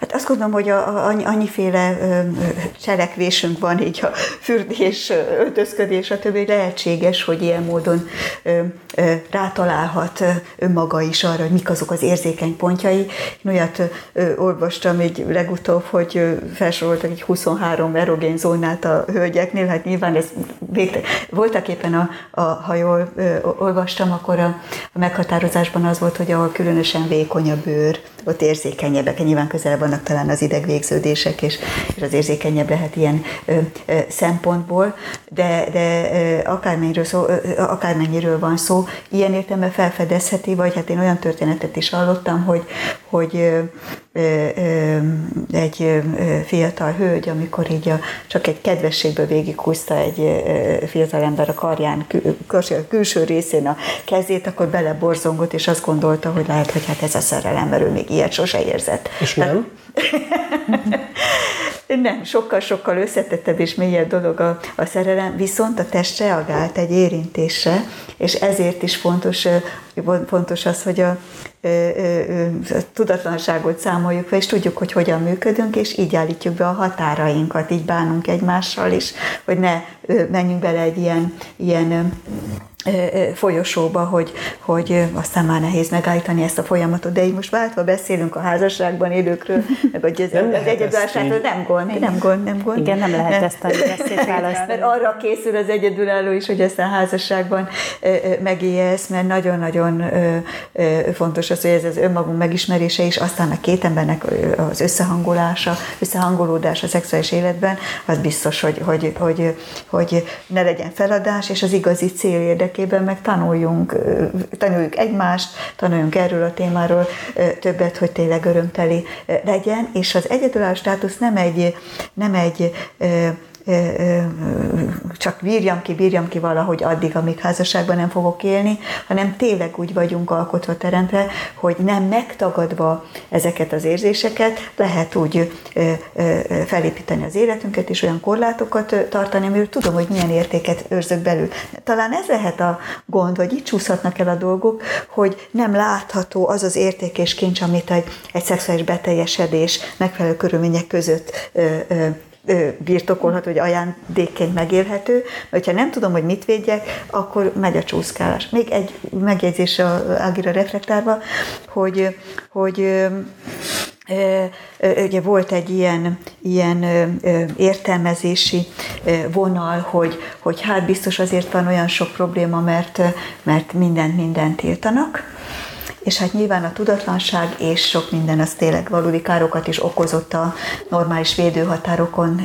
Hát azt gondolom, hogy a, annyi, annyiféle cselekvésünk van, így a fürdés, öltözködés, a többi lehetséges, hogy ilyen módon rátalálhat önmaga is arra, hogy mik azok az érzékeny pontjai. Én olyat olvastam egy legutóbb, hogy felsoroltak egy 23 erogén zónát a hölgyeknél, hát nyilván ez végte. voltak éppen, a, a, ha jól olvastam, akkor a, a meghatározásban az volt, hogy ahol különösen vékony a bőr, ott érzékenyebbek, nyilván közel vannak talán az idegvégződések, és, és az érzékenyebb lehet ilyen ö, ö, szempontból, de, de ö, akármennyiről, szó, ö, akármennyiről van szó, ilyen értelme felfedezheti, vagy hát én olyan történetet is hallottam, hogy, hogy egy fiatal hölgy, amikor így a, csak egy kedvességből végighúzta egy fiatal ember a karján, kül, külső részén a kezét, akkor beleborzongott, és azt gondolta, hogy lehet, hogy hát ez a szerelem, mert ő még ilyet sose érzett. És nem? Nem, sokkal-sokkal összetettebb és mélyebb dolog a, a szerelem, viszont a test reagált egy érintésre, és ezért is fontos, fontos az, hogy a, a, a tudatlanságot számoljuk fel, és tudjuk, hogy hogyan működünk, és így állítjuk be a határainkat, így bánunk egymással is, hogy ne menjünk bele egy ilyen, ilyen folyosóba, hogy, hogy aztán már nehéz megállítani ezt a folyamatot. De így most váltva beszélünk a házasságban élőkről, meg az, nem az egyedülállásról nem gond, nem gond, nem gond. Igen, nem lehet ezt a választani. Mert arra készül az egyedülálló is, hogy ezt a házasságban megélje ezt, mert nagyon-nagyon fontos az, hogy ez az önmagunk megismerése is, aztán a két embernek az összehangolása, összehangolódás a szexuális életben, az biztos, hogy, hogy, hogy, hogy ne legyen feladás, és az igazi cél érdek érdekében meg tanuljunk, tanuljuk egymást, tanuljunk erről a témáról többet, hogy tényleg örömteli legyen, és az egyedülálló státusz nem egy, nem egy csak bírjam ki, bírjam ki valahogy addig, amíg házasságban nem fogok élni, hanem tényleg úgy vagyunk alkotva, teremtve, hogy nem megtagadva ezeket az érzéseket, lehet úgy felépíteni az életünket, és olyan korlátokat tartani, amiről tudom, hogy milyen értéket őrzök belül. Talán ez lehet a gond, vagy itt csúszhatnak el a dolgok, hogy nem látható az az érték és kincs, amit egy, egy szexuális beteljesedés megfelelő körülmények között birtokolható, hogy ajándékként megélhető, mert ha nem tudom, hogy mit védjek, akkor megy a csúszkálás. Még egy megjegyzés a Ágira reflektálva, hogy, hogy ugye volt egy ilyen, ilyen értelmezési vonal, hogy, hogy hát biztos azért van olyan sok probléma, mert, mert mindent mindent tiltanak, és hát nyilván a tudatlanság és sok minden az tényleg valódi károkat is okozott a normális védőhatárokon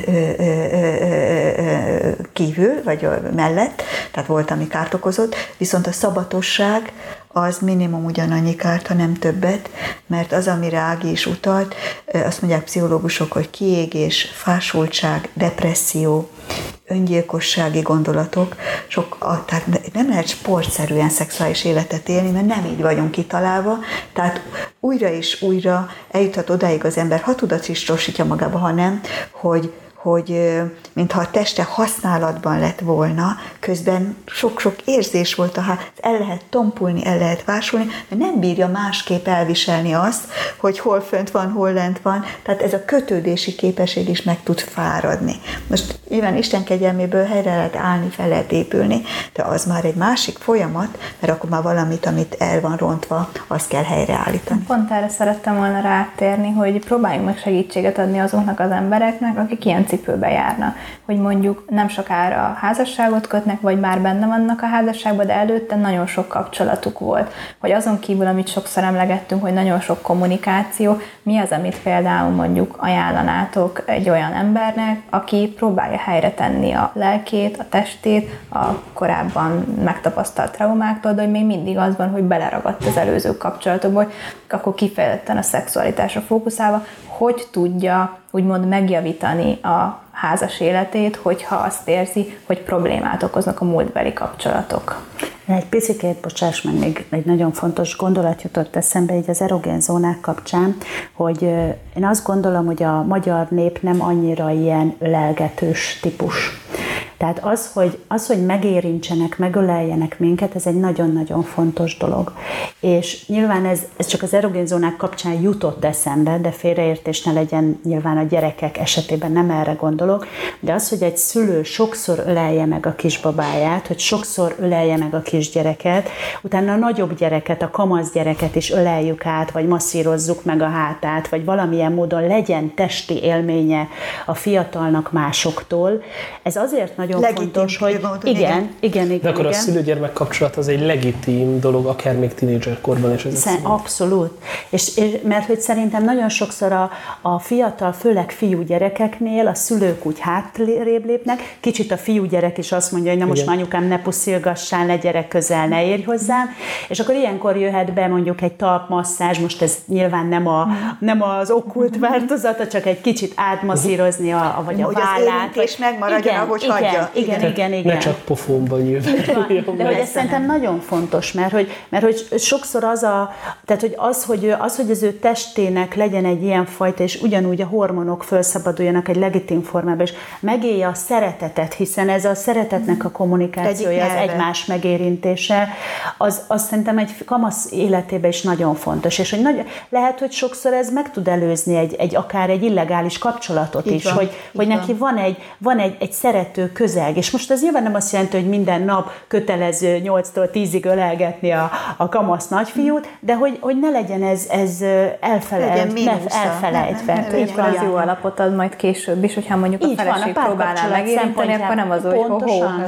kívül, vagy mellett, tehát volt, ami kárt okozott, viszont a szabatosság az minimum ugyanannyi kárt, ha nem többet, mert az, amire Ági is utalt, azt mondják pszichológusok, hogy kiégés, fásultság, depresszió, öngyilkossági gondolatok, sok, tehát nem lehet sportszerűen szexuális életet élni, mert nem így vagyunk kitalálva, tehát újra és újra eljuthat odáig az ember, ha tudatosítja magába, ha nem, hogy, hogy mintha a teste használatban lett volna, közben sok-sok érzés volt, ha el lehet tompulni, el lehet vásulni, mert nem bírja másképp elviselni azt, hogy hol fönt van, hol lent van, tehát ez a kötődési képesség is meg tud fáradni. Most nyilván Isten kegyelméből helyre lehet állni, fel lehet épülni, de az már egy másik folyamat, mert akkor már valamit, amit el van rontva, azt kell helyreállítani. Pont erre szerettem volna rátérni, hogy próbáljunk meg segítséget adni azoknak az embereknek, akik ilyen cipőbe járnak. Hogy mondjuk nem sokára házasságot kötnek, vagy már benne vannak a házasságban, de előtte nagyon sok kapcsolatuk volt. Hogy azon kívül, amit sokszor emlegettünk, hogy nagyon sok kommunikáció, mi az, amit például mondjuk ajánlanátok egy olyan embernek, aki próbálja helyre tenni a lelkét, a testét, a korábban megtapasztalt traumáktól, de hogy még mindig az van, hogy beleragadt az előző kapcsolatokból, akkor kifejezetten a szexualitásra fókuszálva, hogy tudja úgymond megjavítani a házas életét, hogyha azt érzi, hogy problémát okoznak a múltbeli kapcsolatok. Egy picit, bocsáss meg, még egy nagyon fontos gondolat jutott eszembe így az erogén zónák kapcsán, hogy én azt gondolom, hogy a magyar nép nem annyira ilyen ölelgetős típus. Tehát az, hogy, az, hogy megérintsenek, megöleljenek minket, ez egy nagyon-nagyon fontos dolog. És nyilván ez, ez csak az erogén kapcsán jutott eszembe, de félreértés ne legyen nyilván a gyerekek esetében, nem erre gondolok, de az, hogy egy szülő sokszor ölelje meg a kisbabáját, hogy sokszor ölelje meg a kisgyereket, utána a nagyobb gyereket, a kamasz gyereket is öleljük át, vagy masszírozzuk meg a hátát, vagy valamilyen módon legyen testi élménye a fiatalnak másoktól. Ez azért nagyon nagyon legitim fontos, hogy igen, igen, igen, igen. De akkor igen. a szülő-gyermek kapcsolat az egy legitim dolog, akár még tínédzserkorban is. Ez abszolút. És, és, mert hogy szerintem nagyon sokszor a, a fiatal, főleg fiú gyerekeknél a szülők úgy hátrébb lépnek, kicsit a fiú gyerek is azt mondja, hogy na most már anyukám ne puszilgassál, ne gyerek közel, ne érj hozzám, és akkor ilyenkor jöhet be mondjuk egy talpmasszázs, most ez nyilván nem, a, nem az okkult változata, csak egy kicsit átmasszírozni a, a vagy a vállát. Hogy az megmaradjon, igen, ahogy igen, hagyja igen, igen, igen, igen. Ne csak pofonban nyilván. De hogy ez szerintem nagyon fontos, mert hogy, mert hogy sokszor az a, tehát hogy az, hogy, az, hogy az ő testének legyen egy ilyen fajta, és ugyanúgy a hormonok felszabaduljanak egy legitim formában, és megélje a szeretetet, hiszen ez a szeretetnek a kommunikációja, az egymás megérintése, az, az szerintem egy kamasz életében is nagyon fontos, és hogy nagy, lehet, hogy sokszor ez meg tud előzni egy, egy akár egy illegális kapcsolatot Így is, van, hogy, hogy van. neki van egy, van egy, egy szerető köz közeg. És most ez nyilván nem azt jelenti, hogy minden nap kötelező 8-tól 10-ig ölelgetni a, a kamasz nagyfiút, de hogy, hogy ne legyen ez, ez elfelejt, ne, elfelejtve. Nem, nem, nem, az jó alapot ad majd később is, hogyha mondjuk Így a feleség van, a próbálná megérinteni, akkor nem az, hogy ho,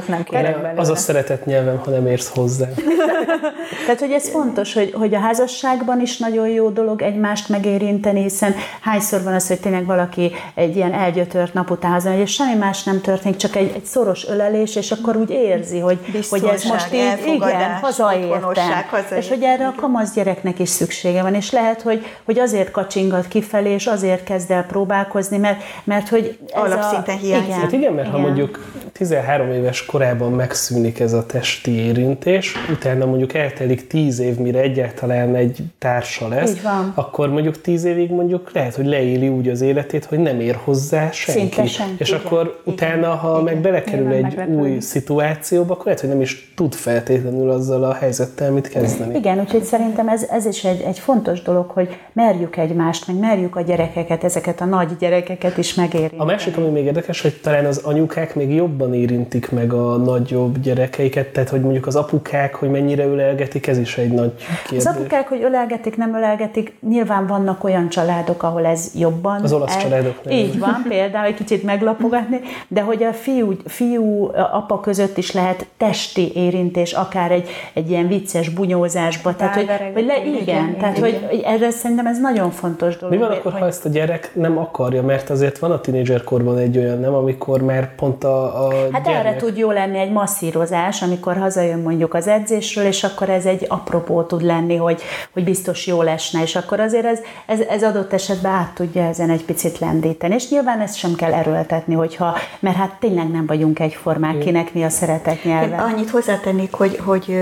nem kérek belőle. Az a szeretett nyelvem, ha nem érsz hozzá. Tehát, hogy ez fontos, hogy, hogy a házasságban is nagyon jó dolog egymást megérinteni, hiszen hányszor van az, hogy tényleg valaki egy ilyen elgyötört nap után hazajön, és semmi más nem történik, csak egy, egy szoros ölelés, és akkor úgy érzi, hogy, hogy ez most így, igen, hazaértem. És hogy erre a kamasz gyereknek is szüksége van, és lehet, hogy, hogy azért kacsingat kifelé, és azért kezd el próbálkozni, mert, mert hogy ez Alapszinten hiányzik. Igen, hát igen, mert igen. ha mondjuk 13 éves korában megszűnik ez a testi érintés, utána mondjuk eltelik 10 év, mire egyáltalán egy társa lesz, akkor mondjuk 10 évig mondjuk lehet, hogy leéli úgy az életét, hogy nem ér hozzá senki. Szinte senki és igen, akkor igen, utána, ha igen, meg belekerül egy meglepő. új szituációba, akkor lehet, hogy nem is tud feltétlenül azzal a helyzettel mit kezdeni. Igen, úgyhogy szerintem ez, ez is egy, egy fontos dolog, hogy merjük egymást, meg merjük a gyerekeket, ezeket a nagy gyerekeket is megérinteni. A másik, ami még érdekes, hogy talán az anyukák még jobban érintik meg a nagyobb gyerekeiket, tehát hogy mondjuk az apukák, hogy mennyire ölelgetik, ez is egy nagy kérdés. Az apukák, hogy ölelgetik, nem ölelgetik, nyilván vannak olyan családok, ahol ez jobban. Az olasz el... családok. Nem. Így van, például egy kicsit meglapogatni, de hogy a fiú, fiú, apa között is lehet testi érintés, akár egy, egy ilyen vicces bunyózásba. Tehát, hogy, hogy le, igen, igen, tehát, igen. Hogy, hogy erre szerintem ez nagyon fontos dolog. Mi van akkor, hogy... ha ezt a gyerek nem akarja, mert azért van a tinédzserkorban egy olyan, nem, amikor már pont a, a Hát gyermek... erre tud jó lenni egy masszírozás, amikor hazajön mondjuk az edzésről, és akkor ez egy apropó tud lenni, hogy, hogy biztos jó lesne, és akkor azért ez, ez, ez adott esetben át tudja ezen egy picit lendíteni. És nyilván ezt sem kell erőltetni, hogyha, mert hát tényleg nem vagyunk egyformák, kinek mi a szeretet nyelve. Én annyit hozzátennék, hogy, hogy,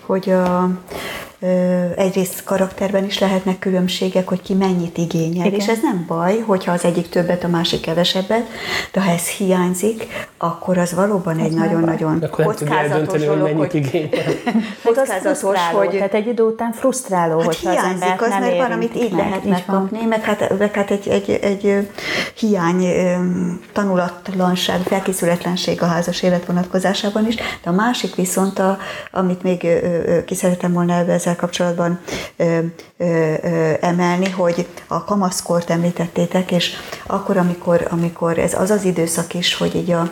hogy a egyrészt karakterben is lehetnek különbségek, hogy ki mennyit igényel, Igen. és ez nem baj, hogyha az egyik többet, a másik kevesebbet, de ha ez hiányzik, akkor az valóban egy nagyon-nagyon kockázatos dolog, hogy mennyit igényel. kockázatos, hogy... Tehát egy idő után frusztráló, hát hogyha hiányzik, az, ember az nem mert van, amit így meg, lehet megkapni, meg hát, meg hát egy, egy, egy hiány, tanulatlanság, felkészületlenség a házas élet vonatkozásában is, de a másik viszont, a, amit még ki szeretem volna ezzel kapcsolatban emelni, hogy a kamaszkort említettétek, és akkor, amikor, amikor ez az az időszak is, hogy így a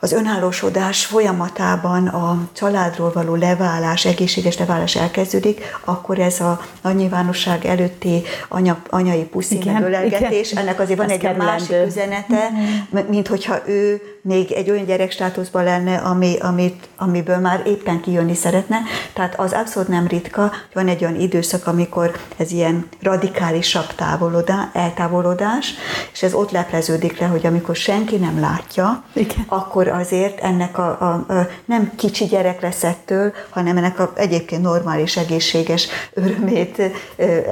az önállósodás folyamatában a családról való leválás, egészséges leválás elkezdődik, akkor ez a nagy nyilvánosság előtti anya, anyai puszi megölelgetés, ennek azért van ez egy kerülendő. másik üzenete, mm-hmm. mint hogyha ő még egy olyan gyerekstátuszban lenne, ami, amit, amiből már éppen kijönni szeretne. Tehát az abszolút nem ritka, hogy van egy olyan időszak, amikor ez ilyen radikálisabb távolodás, eltávolodás, és ez ott lepleződik le, hogy amikor senki nem látja, Igen. akkor azért ennek a, a, a nem kicsi gyerek lesz ettől, hanem ennek a egyébként normális, egészséges örömét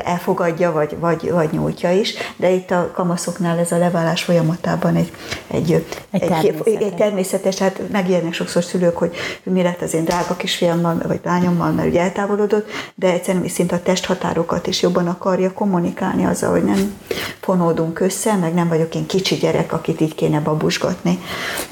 elfogadja, vagy, vagy, vagy nyújtja is. De itt a kamaszoknál ez a leválás folyamatában egy, egy, egy, egy természetes. természetes, hát megjelennek sokszor szülők, hogy mi lett az én drága kisfiammal, vagy lányommal, mert ugye eltávolodott, de egyszerűen szinte a testhatárokat is jobban akarja kommunikálni azzal, hogy nem fonódunk össze, meg nem vagyok én kicsi gyerek, akit így kéne babusgatni.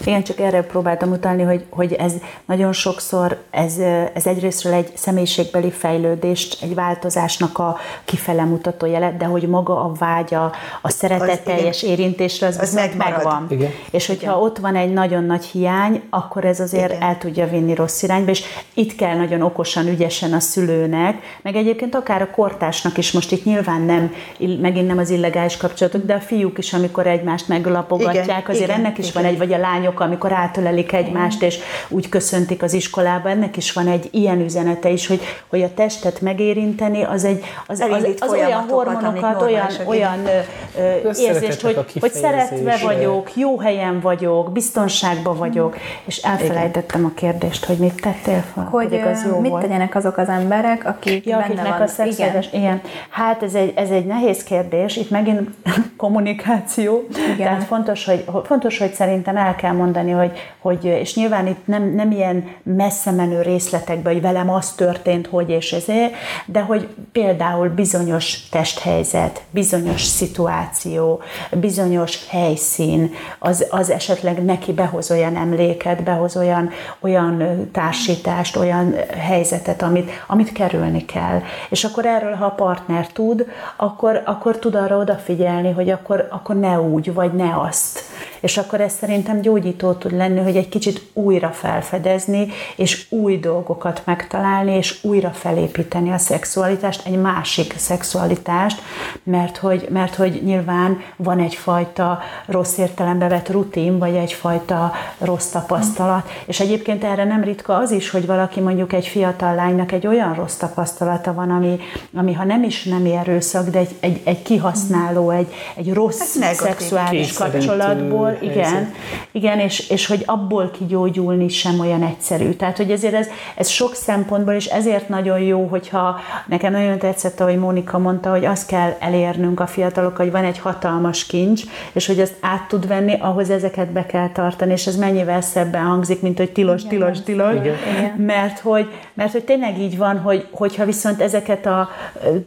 Igen, csak erre próbáltam utalni, hogy, hogy ez nagyon sokszor, ez, ez egyrésztről egy személyiségbeli fejlődést, egy változásnak a kifele mutató jelet, de hogy maga a vágya, a szeretetteljes érintésre, az, az megvan. Igen. És hogyha igen. ott van egy nagyon nagy hiány, akkor ez azért Igen. el tudja vinni rossz irányba, és itt kell nagyon okosan, ügyesen a szülőnek, meg egyébként akár a kortásnak is, most itt nyilván nem, megint nem az illegális kapcsolatok, de a fiúk is, amikor egymást meglapogatják, Igen. azért Igen. ennek is Igen. van egy, vagy a lányok, amikor átölelik egymást, és úgy köszöntik az iskolába, ennek is van egy ilyen üzenete is, hogy, hogy a testet megérinteni, az egy, az, az, az, az olyan hormonokat, olyan, olyan ö, érzést, hogy, hogy szeretve vagyok, jó helyen vagyok, biztonságban vagyok, és elfelejtettem a kérdést, hogy mit tettél fel, hogy az jó mit volt. tegyenek azok az emberek, akik ja, benne van. a szexuális, igen. igen. Hát ez egy, ez egy nehéz kérdés, itt megint kommunikáció, igen. tehát fontos hogy, fontos, hogy szerintem el kell mondani, hogy, hogy és nyilván itt nem, nem ilyen messze menő részletekben, hogy velem az történt, hogy és ezért, de hogy például bizonyos testhelyzet, bizonyos szituáció, bizonyos helyszín, az, az esetleg neki behoz olyan emléket, behoz olyan, olyan társítást, olyan helyzetet, amit, amit kerülni kell. És akkor erről, ha a partner tud, akkor, akkor tud arra odafigyelni, hogy akkor, akkor ne úgy, vagy ne azt. És akkor ez szerintem gyógyító tud lenni, hogy egy kicsit újra felfedezni, és új dolgokat megtalálni, és újra felépíteni a szexualitást, egy másik szexualitást, mert hogy, mert hogy nyilván van egyfajta rossz értelembe vett rutin, vagy egyfajta rossz tapasztalat. És egyébként erre nem ritka az is, hogy valaki mondjuk egy fiatal lánynak egy olyan rossz tapasztalata van, ami, ami ha nem is nem erőszak, de egy, egy, egy kihasználó, egy, egy rossz hát szexuális kapcsolatból, igen, igen és, és hogy abból kigyógyulni sem olyan egyszerű. Tehát, hogy ezért ez, ez sok szempontból, és ezért nagyon jó, hogyha nekem nagyon tetszett, ahogy Mónika mondta, hogy azt kell elérnünk a fiatalok, hogy van egy hatalmas kincs, és hogy ezt át tud venni, ahhoz ezeket be kell tartani, és ez mennyivel szebben hangzik, mint hogy tilos, Igen. tilos, tilos, Igen. mert hogy, mert hogy tényleg így van, hogy, hogyha viszont ezeket a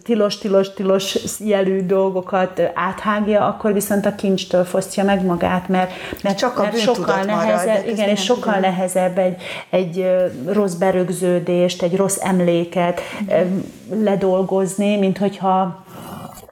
tilos, tilos, tilos jelű dolgokat áthágja, akkor viszont a kincstől fosztja meg magát, mert, mert, Csak a mert sokkal nehezebb, igen, és sokkal tudom. nehezebb egy, egy rossz berögződést, egy rossz emléket ledolgozni, mint hogyha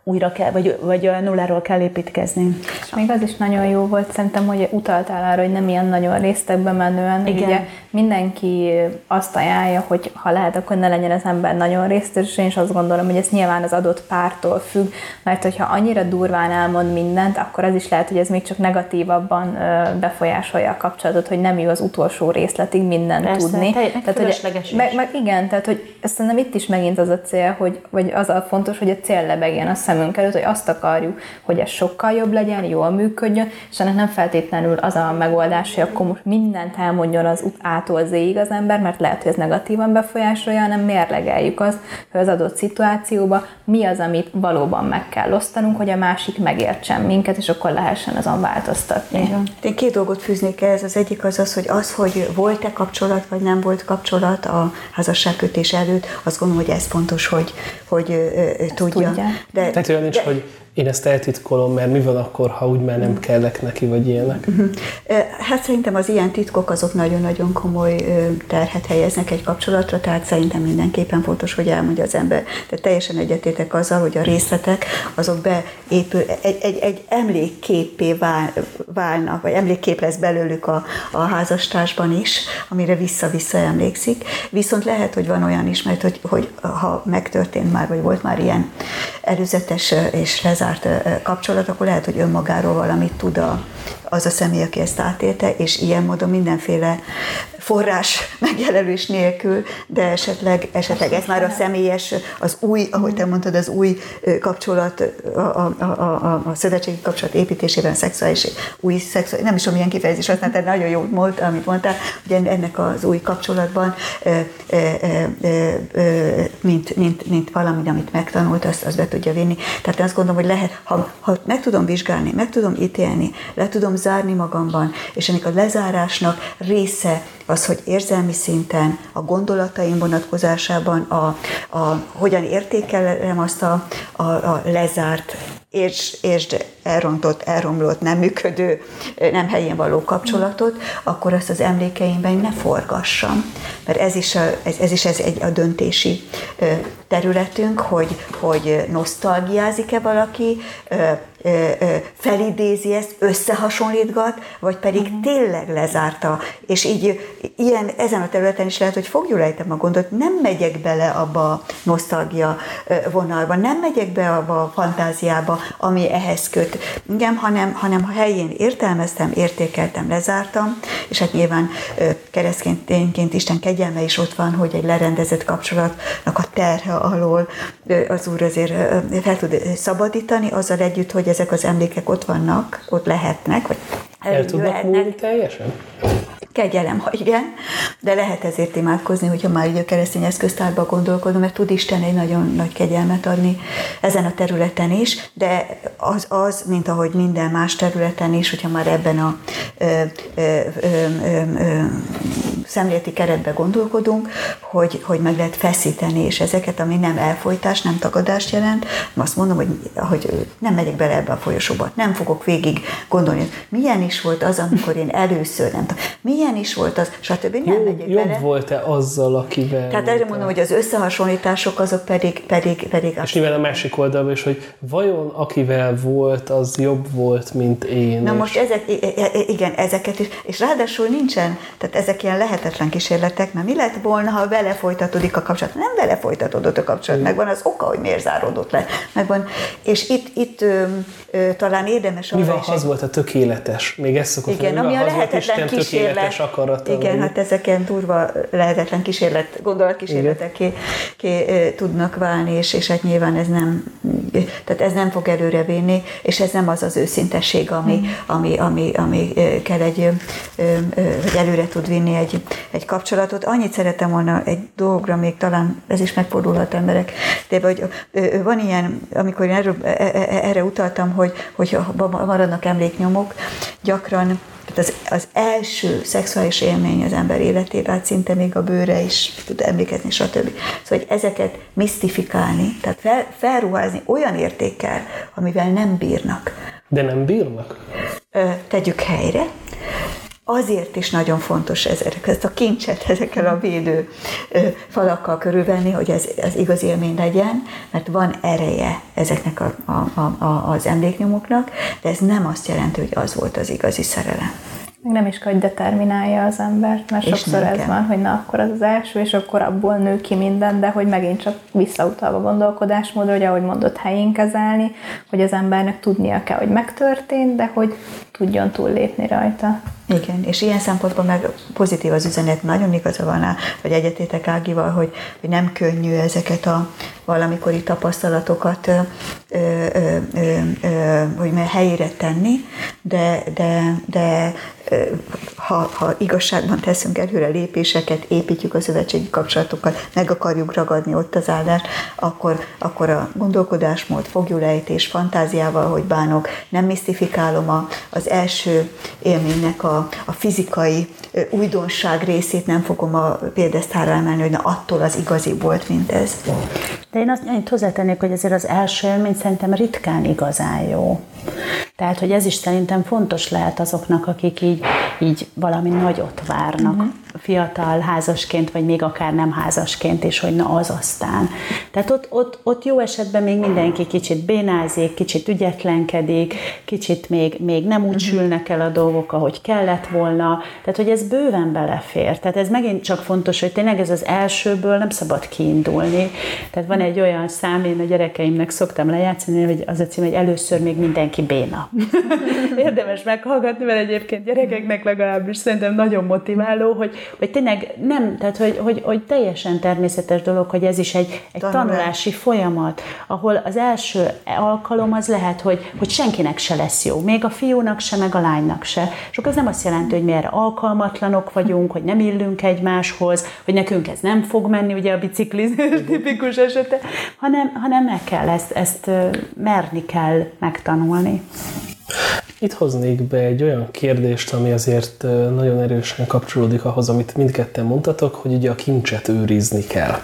újra kell, vagy, vagy nulláról kell építkezni. És még az is nagyon jó volt, szerintem, hogy utaltál arra, hogy nem ilyen nagyon résztekbe menően. Igen. Ugye mindenki azt ajánlja, hogy ha lehet, akkor ne legyen az ember nagyon résztes, és én is azt gondolom, hogy ez nyilván az adott pártól függ, mert hogyha annyira durván elmond mindent, akkor az is lehet, hogy ez még csak negatívabban befolyásolja a kapcsolatot, hogy nem jó az utolsó részletig mindent Persze, tudni. Te, tehát, hogy, meg, meg, igen, tehát hogy nem itt is megint az a cél, hogy vagy az a fontos, hogy a cél lebegjen a szem szemünk előtt, hogy azt akarjuk, hogy ez sokkal jobb legyen, jól működjön, és ennek nem feltétlenül az a megoldás, hogy akkor most mindent elmondjon az ától zéig az ember, mert lehet, hogy ez negatívan befolyásolja, hanem mérlegeljük azt, hogy az adott szituációban mi az, amit valóban meg kell osztanunk, hogy a másik megértsen minket, és akkor lehessen azon változtatni. Igen. Én két dolgot fűznék ehhez. Az egyik az az, hogy az, hogy volt-e kapcsolat, vagy nem volt kapcsolat a házasságkötés előtt, azt gondolom, hogy ez fontos, hogy, hogy ö, tudja. tudja. De, Tehát olyan nincs, de, hogy én ezt eltitkolom, mert mi van akkor, ha úgy már nem kellek neki, vagy ilyenek? Mhm. Hát szerintem az ilyen titkok azok nagyon-nagyon komoly terhet helyeznek egy kapcsolatra, tehát szerintem mindenképpen fontos, hogy elmondja az ember. Tehát teljesen egyetétek azzal, hogy a részletek azok beépül, egy, egy, egy emlékképé vál, válnak, vagy emlékkép lesz belőlük a, a házastársban is, amire vissza-vissza emlékszik. Viszont lehet, hogy van olyan is, mert hogy, hogy ha megtörtént már, vagy volt már ilyen előzetes és lezárt lezárt kapcsolat, akkor lehet, hogy önmagáról valamit tud a, az a személy, aki ezt átélte, és ilyen módon mindenféle forrás megjelölés nélkül, de esetleg, esetleg ez már a személyes, az új, ahogy te mondtad, az új kapcsolat, a, a, a, a, szövetségi kapcsolat építésében szexuális, új szexuális, nem is tudom, milyen kifejezés használtál, nagyon jó volt, amit mondtál, hogy ennek az új kapcsolatban, mint, mint, mint valami, amit megtanult, azt, azt be tudja vinni. Tehát azt gondolom, hogy lehet, ha, ha meg tudom vizsgálni, meg tudom ítélni, le tudom zárni magamban, és ennek a lezárásnak része az, hogy érzelmi szinten, a gondolataim vonatkozásában, a, a, hogyan értékelem azt a, a, a lezárt, és, és elrontott, elromlott, nem működő, nem helyén való kapcsolatot, akkor azt az emlékeimben ne forgassam. Mert ez is, a, ez, ez is ez egy a döntési területünk, hogy, hogy nosztalgiázik-e valaki, felidézi ezt, összehasonlítgat, vagy pedig uh-huh. tényleg lezárta. És így ilyen, ezen a területen is lehet, hogy fogjulejtem a gondot, nem megyek bele abba a nosztalgia vonalba, nem megyek be abba a fantáziába, ami ehhez köt. Igen, hanem, hanem ha helyén értelmeztem, értékeltem, lezártam, és hát nyilván keresztényként Isten kegyelme is ott van, hogy egy lerendezett kapcsolatnak a terhe alól az Úr azért fel tud szabadítani, azzal együtt, hogy ezek az emlékek ott vannak, ott lehetnek, vagy el tudnak múlni teljesen? Kegyelem, ha igen, de lehet ezért imádkozni, hogyha már így a keresztény eszköztárba gondolkodom, mert tud Isten egy nagyon nagy kegyelmet adni ezen a területen is, de az, az mint ahogy minden más területen is, hogyha már ebben a ö, ö, ö, ö, szemléleti keretbe gondolkodunk, hogy, hogy meg lehet feszíteni, és ezeket, ami nem elfolytás, nem tagadást jelent, azt mondom, hogy, hogy nem megyek bele ebbe a folyosóba, nem fogok végig gondolni, milyen is volt az, amikor én először, nem tudom, milyen is volt az, stb. Nem Jó, megyek jobb bele. volt-e azzal, akivel Tehát erre mondom, hogy az összehasonlítások azok pedig, pedig, pedig És nyilván a másik oldalban is, hogy vajon akivel volt, az jobb volt, mint én. Na és... most ezek, igen, ezeket is, és ráadásul nincsen, tehát ezek ilyen lehetetlen kísérletek, mert mi lett volna, ha vele folytatódik a kapcsolat? Nem vele folytatódott a kapcsolat, megvan az oka, hogy miért záródott le. Megvan, és itt, itt ö, ö, talán érdemes Mi van, ha az volt a tökéletes? Még ezt szokott Igen, ami a lehetetlen kísérlet. Akarata, igen, hát ezeken durva lehetetlen kísérlet, gondolatkísérletek ki, ki, tudnak válni, és, és hát nyilván ez nem, tehát ez nem fog előre vinni, és ez nem az az őszintesség, ami, mm. ami, ami, ami kell egy, hogy előre tud vinni egy, egy kapcsolatot. Annyit szeretem volna egy dologra, még talán ez is megfordulhat emberek, de hogy van ilyen, amikor én erről, e, e, e, erre utaltam, hogy, hogy maradnak emléknyomok, gyakran tehát az, az első szexuális élmény az ember életében, hát szinte még a bőre is tud emlékezni, stb. Szóval, hogy ezeket misztifikálni, tehát fel, felruházni olyan értékkel, amivel nem bírnak. De nem bírnak? Tegyük helyre, azért is nagyon fontos ezek, ezt a kincset ezekkel a védő falakkal körülvenni, hogy ez, ez igaz élmény legyen, mert van ereje ezeknek a, a, a, az emléknyomoknak, de ez nem azt jelenti, hogy az volt az igazi szerelem. Meg nem is kell, hogy determinálja az embert, mert és sokszor ez kell. van, hogy na akkor az az első, és akkor abból nő ki minden, de hogy megint csak visszautalva gondolkodásmódra, hogy ahogy mondott, helyén kezelni, hogy az embernek tudnia kell, hogy megtörtént, de hogy tudjon túllépni rajta. Igen, és ilyen szempontból meg pozitív az üzenet, nagyon igaza van rá, hogy egyetétek Ágival, hogy, hogy nem könnyű ezeket a valamikori tapasztalatokat, ö, ö, ö, ö, hogy helyére tenni, de, de, de ha, ha igazságban teszünk előre lépéseket, építjük a szövetségi kapcsolatokat, meg akarjuk ragadni ott az állást, akkor, akkor a gondolkodásmód, fogjulejtés, fantáziával, hogy bánok, nem misztifikálom a, az első élménynek a, a fizikai újdonság részét, nem fogom a példesztára emelni, hogy na attól az igazi volt, mint ez. De én azt annyit hozzátennék, hogy ezért az első élmény szerintem ritkán igazán jó. Tehát, hogy ez is szerintem fontos lehet azoknak, akik így, így valami nagyot várnak. Uh-huh fiatal házasként, vagy még akár nem házasként, és hogy na az aztán. Tehát ott, ott, ott jó esetben még mindenki kicsit bénázik, kicsit ügyetlenkedik, kicsit még, még nem úgy uh-huh. sülnek el a dolgok, ahogy kellett volna. Tehát, hogy ez bőven belefér. Tehát ez megint csak fontos, hogy tényleg ez az elsőből nem szabad kiindulni. Tehát van egy olyan szám, én a gyerekeimnek szoktam lejátszani, hogy az a cím, hogy először még mindenki béna. Érdemes meghallgatni, mert egyébként gyerekeknek legalábbis szerintem nagyon motiváló, hogy, hogy tényleg nem, tehát hogy, hogy, hogy teljesen természetes dolog, hogy ez is egy, egy tanulási folyamat, ahol az első alkalom az lehet, hogy, hogy senkinek se lesz jó, még a fiúnak se, meg a lánynak se. És akkor ez nem azt jelenti, hogy mi erre alkalmatlanok vagyunk, hogy nem illünk egymáshoz, hogy nekünk ez nem fog menni, ugye a bicikli tipikus esete, hanem, hanem meg kell ezt, ezt merni kell megtanulni. Itt hoznék be egy olyan kérdést, ami azért nagyon erősen kapcsolódik ahhoz, amit mindketten mondtatok, hogy ugye a kincset őrizni kell.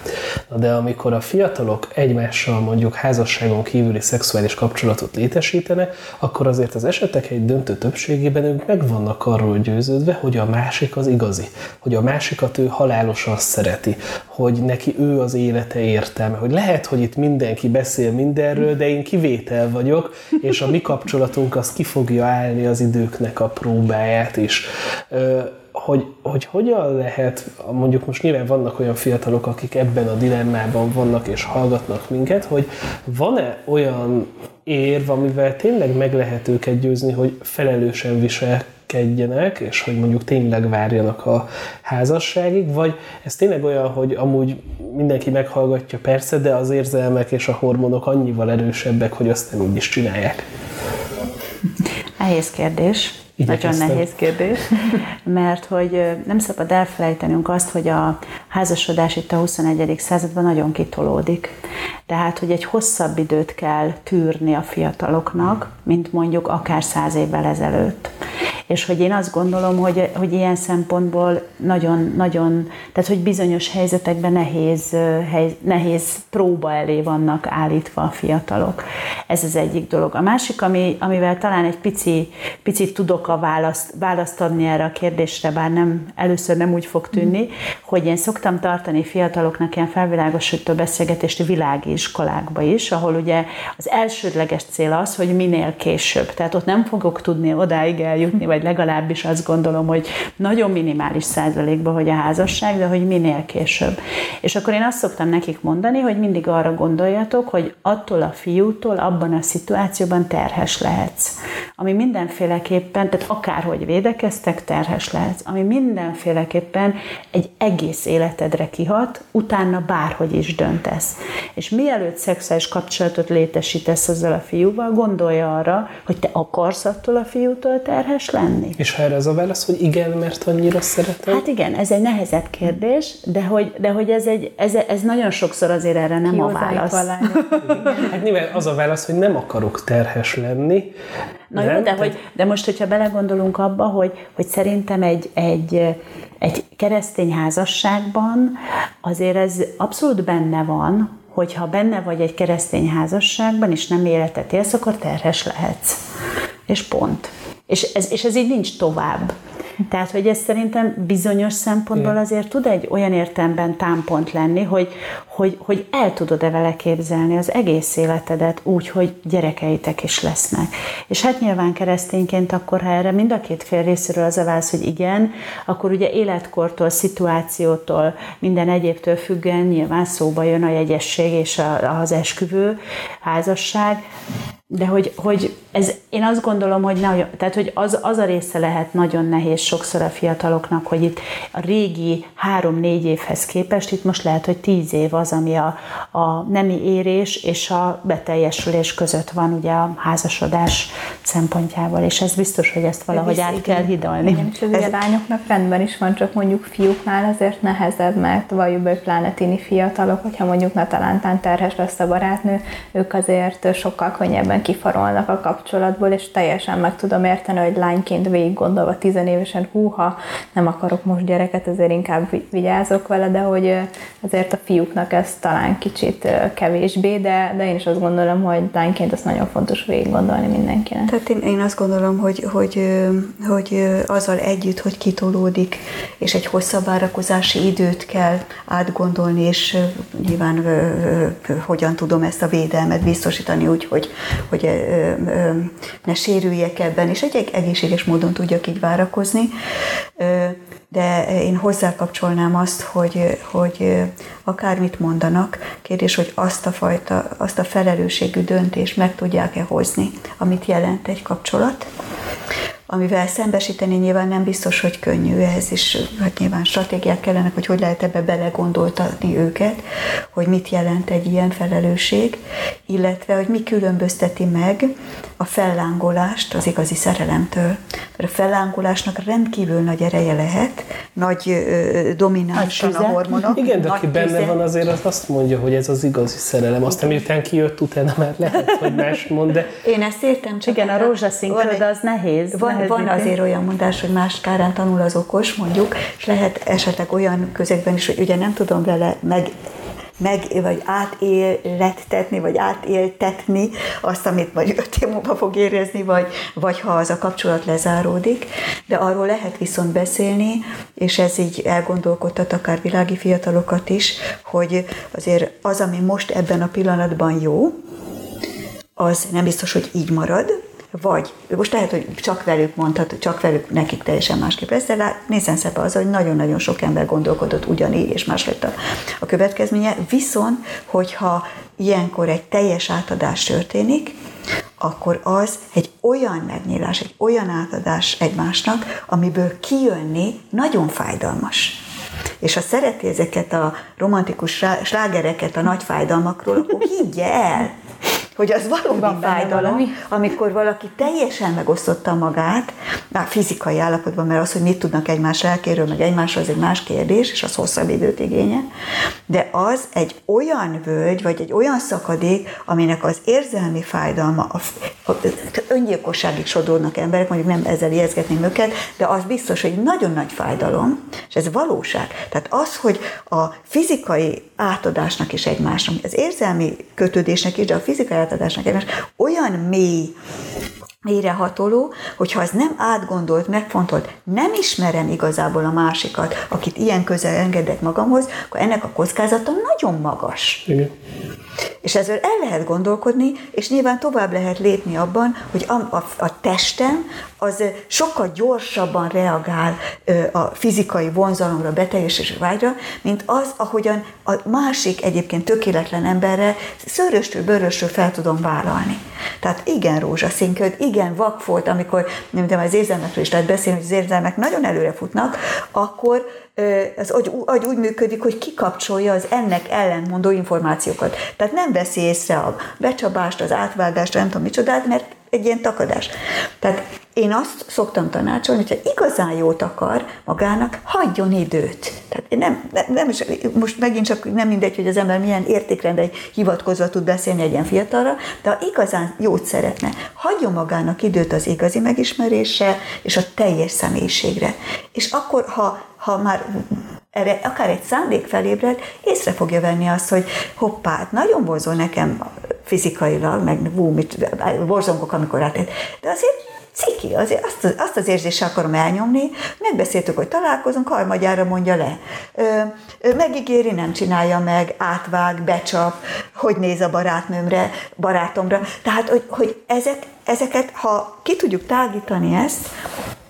De amikor a fiatalok egymással mondjuk házasságon kívüli szexuális kapcsolatot létesítenek, akkor azért az esetek egy döntő többségében ők meg vannak arról győződve, hogy a másik az igazi, hogy a másikat ő halálosan szereti, hogy neki ő az élete értelme, hogy lehet, hogy itt mindenki beszél mindenről, de én kivétel vagyok, és a mi kapcsolatunk az ki fogja állni az időknek a próbáját is. Hogy, hogy hogyan lehet, mondjuk most nyilván vannak olyan fiatalok, akik ebben a dilemmában vannak és hallgatnak minket, hogy van-e olyan érv, amivel tényleg meg lehet őket győzni, hogy felelősen visel kedjenek, és hogy mondjuk tényleg várjanak a házasságig, vagy ez tényleg olyan, hogy amúgy mindenki meghallgatja persze, de az érzelmek és a hormonok annyival erősebbek, hogy azt nem úgy is csinálják. Nehéz kérdés. Igyekeztem. Nagyon nehéz kérdés, mert hogy nem szabad elfelejtenünk azt, hogy a házasodás itt a 21. században nagyon kitolódik. Tehát, hogy egy hosszabb időt kell tűrni a fiataloknak, mint mondjuk akár száz évvel ezelőtt és hogy én azt gondolom, hogy, hogy ilyen szempontból nagyon, nagyon, tehát hogy bizonyos helyzetekben nehéz, hely, nehéz próba elé vannak állítva a fiatalok. Ez az egyik dolog. A másik, ami, amivel talán egy pici, picit tudok a választ, választ adni erre a kérdésre, bár nem, először nem úgy fog tűnni, mm. hogy én szoktam tartani fiataloknak ilyen felvilágosító beszélgetést világi iskolákba is, ahol ugye az elsődleges cél az, hogy minél később. Tehát ott nem fogok tudni odáig eljutni, vagy legalábbis azt gondolom, hogy nagyon minimális százalékban, hogy a házasság, de hogy minél később. És akkor én azt szoktam nekik mondani, hogy mindig arra gondoljatok, hogy attól a fiútól abban a szituációban terhes lehetsz. Ami mindenféleképpen, tehát akárhogy védekeztek, terhes lehetsz. Ami mindenféleképpen egy egész életedre kihat, utána bárhogy is döntesz. És mielőtt szexuális kapcsolatot létesítesz ezzel a fiúval, gondolja arra, hogy te akarsz attól a fiútól terhes lenni, lenni. És ha erre az a válasz, hogy igen, mert annyira szeretem? Hát igen, ez egy nehezebb kérdés, de hogy, de hogy ez, egy, ez, ez nagyon sokszor azért erre nem a válasz. hát nyilván az a válasz, hogy nem akarok terhes lenni. Na nem? jó, de, hogy, de most, hogyha belegondolunk abba, hogy, hogy szerintem egy, egy, egy keresztény házasságban azért ez abszolút benne van, hogyha benne vagy egy keresztény házasságban, és nem életet élsz, akkor terhes lehetsz. És pont. És ez, és ez így nincs tovább. Tehát, hogy ez szerintem bizonyos szempontból azért tud egy olyan értelemben támpont lenni, hogy, hogy, hogy el tudod-e vele képzelni az egész életedet úgy, hogy gyerekeitek is lesznek. És hát nyilván keresztényként akkor, ha erre mind a két fél részéről az a válasz, hogy igen, akkor ugye életkortól, szituációtól, minden egyébtől függően nyilván szóba jön a jegyesség és a, az esküvő, házasság, de hogy, hogy ez, én azt gondolom, hogy, ne, tehát, hogy az, az a része lehet nagyon nehéz sokszor a fiataloknak, hogy itt a régi három-négy évhez képest, itt most lehet, hogy tíz év az, ami a, a nemi érés és a beteljesülés között van ugye a házasodás szempontjából, és ez biztos, hogy ezt valahogy át kell hidalni. Igen, és ez, ez lányoknak rendben is van, csak mondjuk fiúknál azért nehezebb, mert valljuk be, pláne fiatalok, hogyha mondjuk natalántán terhes lesz a barátnő, ők azért sokkal könnyebben kifarolnak a kapcsolatból, és teljesen meg tudom érteni, hogy lányként végig gondolva tizenévesen, húha, nem akarok most gyereket, ezért inkább vigyázok vele, de hogy azért a fiúknak ez talán kicsit kevésbé, de, de én is azt gondolom, hogy lányként ezt nagyon fontos végig gondolni mindenkinek. Tehát én, én azt gondolom, hogy, hogy, hogy azzal együtt, hogy kitolódik, és egy hosszabb várakozási időt kell átgondolni, és nyilván hogyan tudom ezt a védelmet biztosítani úgy, hogy, hogy ne sérüljek ebben, és egy egészséges módon tudjak így várakozni. De én hozzákapcsolnám azt, hogy, hogy akármit mondanak, kérdés, hogy azt a fajta, azt a felelősségű döntést meg tudják-e hozni, amit jelent egy kapcsolat amivel szembesíteni nyilván nem biztos, hogy könnyű ez, és hát nyilván stratégiák kellene, hogy hogy lehet ebbe belegondoltatni őket, hogy mit jelent egy ilyen felelősség, illetve hogy mi különbözteti meg a fellángolást az igazi szerelemtől. Mert a fellángolásnak rendkívül nagy ereje lehet, nagy dominánsan a hormonok. Igen, de aki benne van azért az azt mondja, hogy ez az igazi szerelem. Aztán miután kijött, utána már lehet, hogy más mond, de... Én ezt értem, csak igen, a rózsaszín az nehéz. Van, van azért olyan mondás, hogy más kárán tanul az okos, mondjuk, és lehet esetleg olyan közegben is, hogy ugye nem tudom vele meg meg, vagy átéltetni, vagy átéltetni azt, amit majd öt év múlva fog érezni, vagy, vagy ha az a kapcsolat lezáródik. De arról lehet viszont beszélni, és ez így elgondolkodtat akár világi fiatalokat is, hogy azért az, ami most ebben a pillanatban jó, az nem biztos, hogy így marad, vagy, most lehet, hogy csak velük mondhat, csak velük nekik teljesen másképp lesz, de nézzen szebb az, hogy nagyon-nagyon sok ember gondolkodott ugyanígy, és más lett a, a következménye. Viszont, hogyha ilyenkor egy teljes átadás történik, akkor az egy olyan megnyílás, egy olyan átadás egymásnak, amiből kijönni nagyon fájdalmas. És ha szereti ezeket a romantikus slágereket a nagy fájdalmakról, akkor higgye el, hogy az valódi fájdalom, valami. amikor valaki teljesen megosztotta magát, már fizikai állapotban, mert az, hogy mit tudnak egymás lelkéről, meg egymásról, az egy más kérdés, és az hosszabb időt igénye, de az egy olyan völgy, vagy egy olyan szakadék, aminek az érzelmi fájdalma, a, a, a öngyilkosságig sodornak emberek, mondjuk nem ezzel ijeszgetném őket, de az biztos, hogy nagyon nagy fájdalom, és ez valóság. Tehát az, hogy a fizikai átadásnak is egymásnak, az érzelmi kötődésnek is, de a fizikai átadásnak egymás olyan mély mélyrehatoló, hogyha az nem átgondolt, megfontolt, nem ismerem igazából a másikat, akit ilyen közel engedek magamhoz, akkor ennek a kockázata nagyon magas. Igen. És ezzel el lehet gondolkodni, és nyilván tovább lehet lépni abban, hogy a, a, a testem az sokkal gyorsabban reagál a fizikai vonzalomra, beteljesítési vágyra, mint az, ahogyan a másik egyébként tökéletlen emberre szöröstől, bőröstől fel tudom vállalni. Tehát igen rózsaszínköd, igen vakfolt, amikor nem tudom, az érzelmekről is lehet beszélni, hogy az érzelmek nagyon előre futnak, akkor az agy, agy úgy működik, hogy kikapcsolja az ennek ellentmondó információkat. Tehát nem veszi észre a becsapást, az átvágást, nem tudom micsodát, mert egy ilyen takadás. Tehát én azt szoktam tanácsolni, hogyha igazán jót akar magának, hagyjon időt. Tehát én nem, nem is, most megint csak nem mindegy, hogy az ember milyen értékrendre hivatkozva tud beszélni egy ilyen fiatalra, de ha igazán jót szeretne, hagyjon magának időt az igazi megismerésre és a teljes személyiségre. És akkor, ha, ha már erre akár egy szándék felébred, észre fogja venni azt, hogy hoppá, hát nagyon borzol nekem fizikailag, meg vú, mit, borzongok, amikor átért. De azért ciki, azért azt, azt az érzéssel akarom elnyomni, megbeszéltük, hogy találkozunk, harmadjára mondja le. Ö, megígéri, nem csinálja meg, átvág, becsap, hogy néz a barátnőmre, barátomra. Tehát, hogy, hogy ezek, ezeket, ha ki tudjuk tágítani ezt,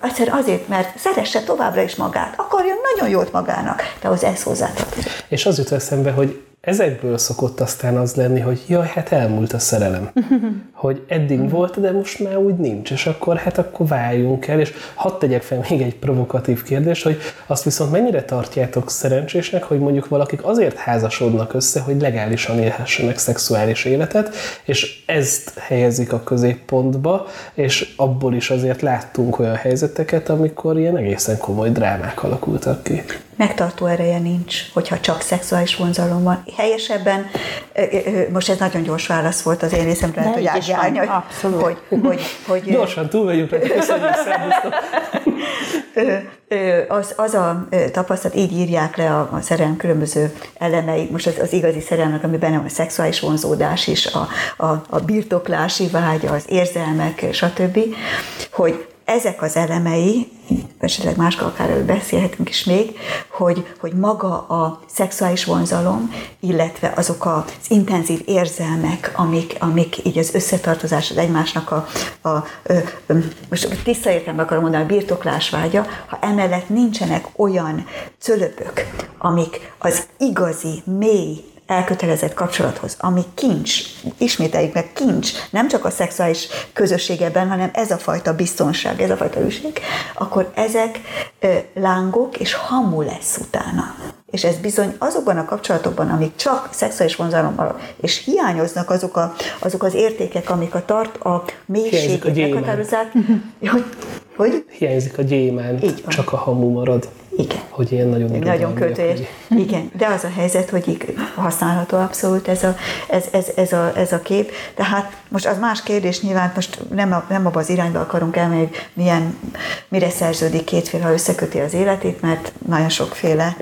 egyszer azért, mert szeresse továbbra is magát, akarjon nagyon jót magának, de ahhoz ez hozzátartozik. És az jut eszembe, hogy ezekből szokott aztán az lenni, hogy jaj, hát elmúlt a szerelem. hogy eddig volt, de most már úgy nincs, és akkor hát akkor váljunk el, és hadd tegyek fel még egy provokatív kérdés, hogy azt viszont mennyire tartjátok szerencsésnek, hogy mondjuk valakik azért házasodnak össze, hogy legálisan élhessenek szexuális életet, és ezt helyezik a középpontba, és abból is azért láttunk olyan helyzeteket, amikor ilyen egészen komoly drámák alakultak ki megtartó ereje nincs, hogyha csak szexuális vonzalom van. Helyesebben, most ez nagyon gyors válasz volt az én részemre, lehet, hogy Ági abszolút. Hogy, hogy, hogy, Gyorsan túlmegyünk, köszönjük, az, az a tapasztalat, így írják le a, a szerelem különböző elemei, most az, az igazi szerelmek, ami benne van a szexuális vonzódás is, a, a, a birtoklási vágy, az érzelmek, stb., hogy ezek az elemei, esetleg máskor akár előbb beszélhetünk is még, hogy, hogy maga a szexuális vonzalom, illetve azok az intenzív érzelmek, amik, amik így az összetartozás az egymásnak a, a, a, a most tiszta értelme akarom mondani, a birtoklás vágya, ha emellett nincsenek olyan cölöpök, amik az igazi, mély elkötelezett kapcsolathoz, ami kincs, ismételjük meg, kincs, nem csak a szexuális közösségeben, hanem ez a fajta biztonság, ez a fajta őség, akkor ezek ö, lángok, és hamu lesz utána. És ez bizony azokban a kapcsolatokban, amik csak szexuális vonzalommal, és hiányoznak azok, a, azok az értékek, amik a tart, a mélységet meghatározzák, hogy, hogy? Hiányzik a gyémán, csak a hamu marad. Igen. Hogy ilyen nagyon Nagyon költős. Hogy... Igen, de az a helyzet, hogy használható abszolút ez a, ez, ez, ez, a, ez a kép. Tehát most az más kérdés nyilván, most nem, a, nem abba az irányba akarunk elmenni, hogy milyen, mire szerződik két fél, ha összeköti az életét, mert nagyon sokféle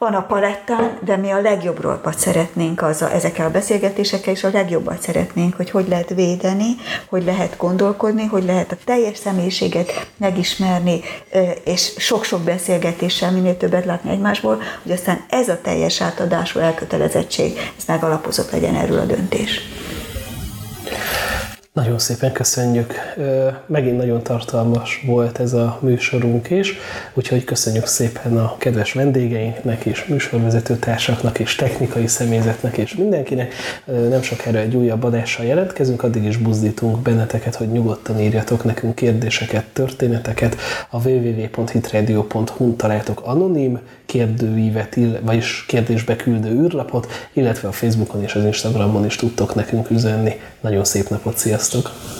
van a palettán, de mi a legjobbat szeretnénk az a, ezekkel a beszélgetésekkel, és a legjobbat szeretnénk, hogy hogy lehet védeni, hogy lehet gondolkodni, hogy lehet a teljes személyiséget megismerni, és sok-sok beszélgetéssel minél többet látni egymásból, hogy aztán ez a teljes átadású elkötelezettség, ez megalapozott legyen erről a döntés. Nagyon szépen köszönjük. Megint nagyon tartalmas volt ez a műsorunk is, úgyhogy köszönjük szépen a kedves vendégeinknek és műsorvezető társaknak és technikai személyzetnek és mindenkinek. Nem sok erre egy újabb adással jelentkezünk, addig is buzdítunk benneteket, hogy nyugodtan írjatok nekünk kérdéseket, történeteket. A www.hitradio.hu-n találtok anonim kérdőívet, vagyis kérdésbe küldő űrlapot, illetve a Facebookon és az Instagramon is tudtok nekünk üzenni. Nagyon szép napot, sziasztok! 这个。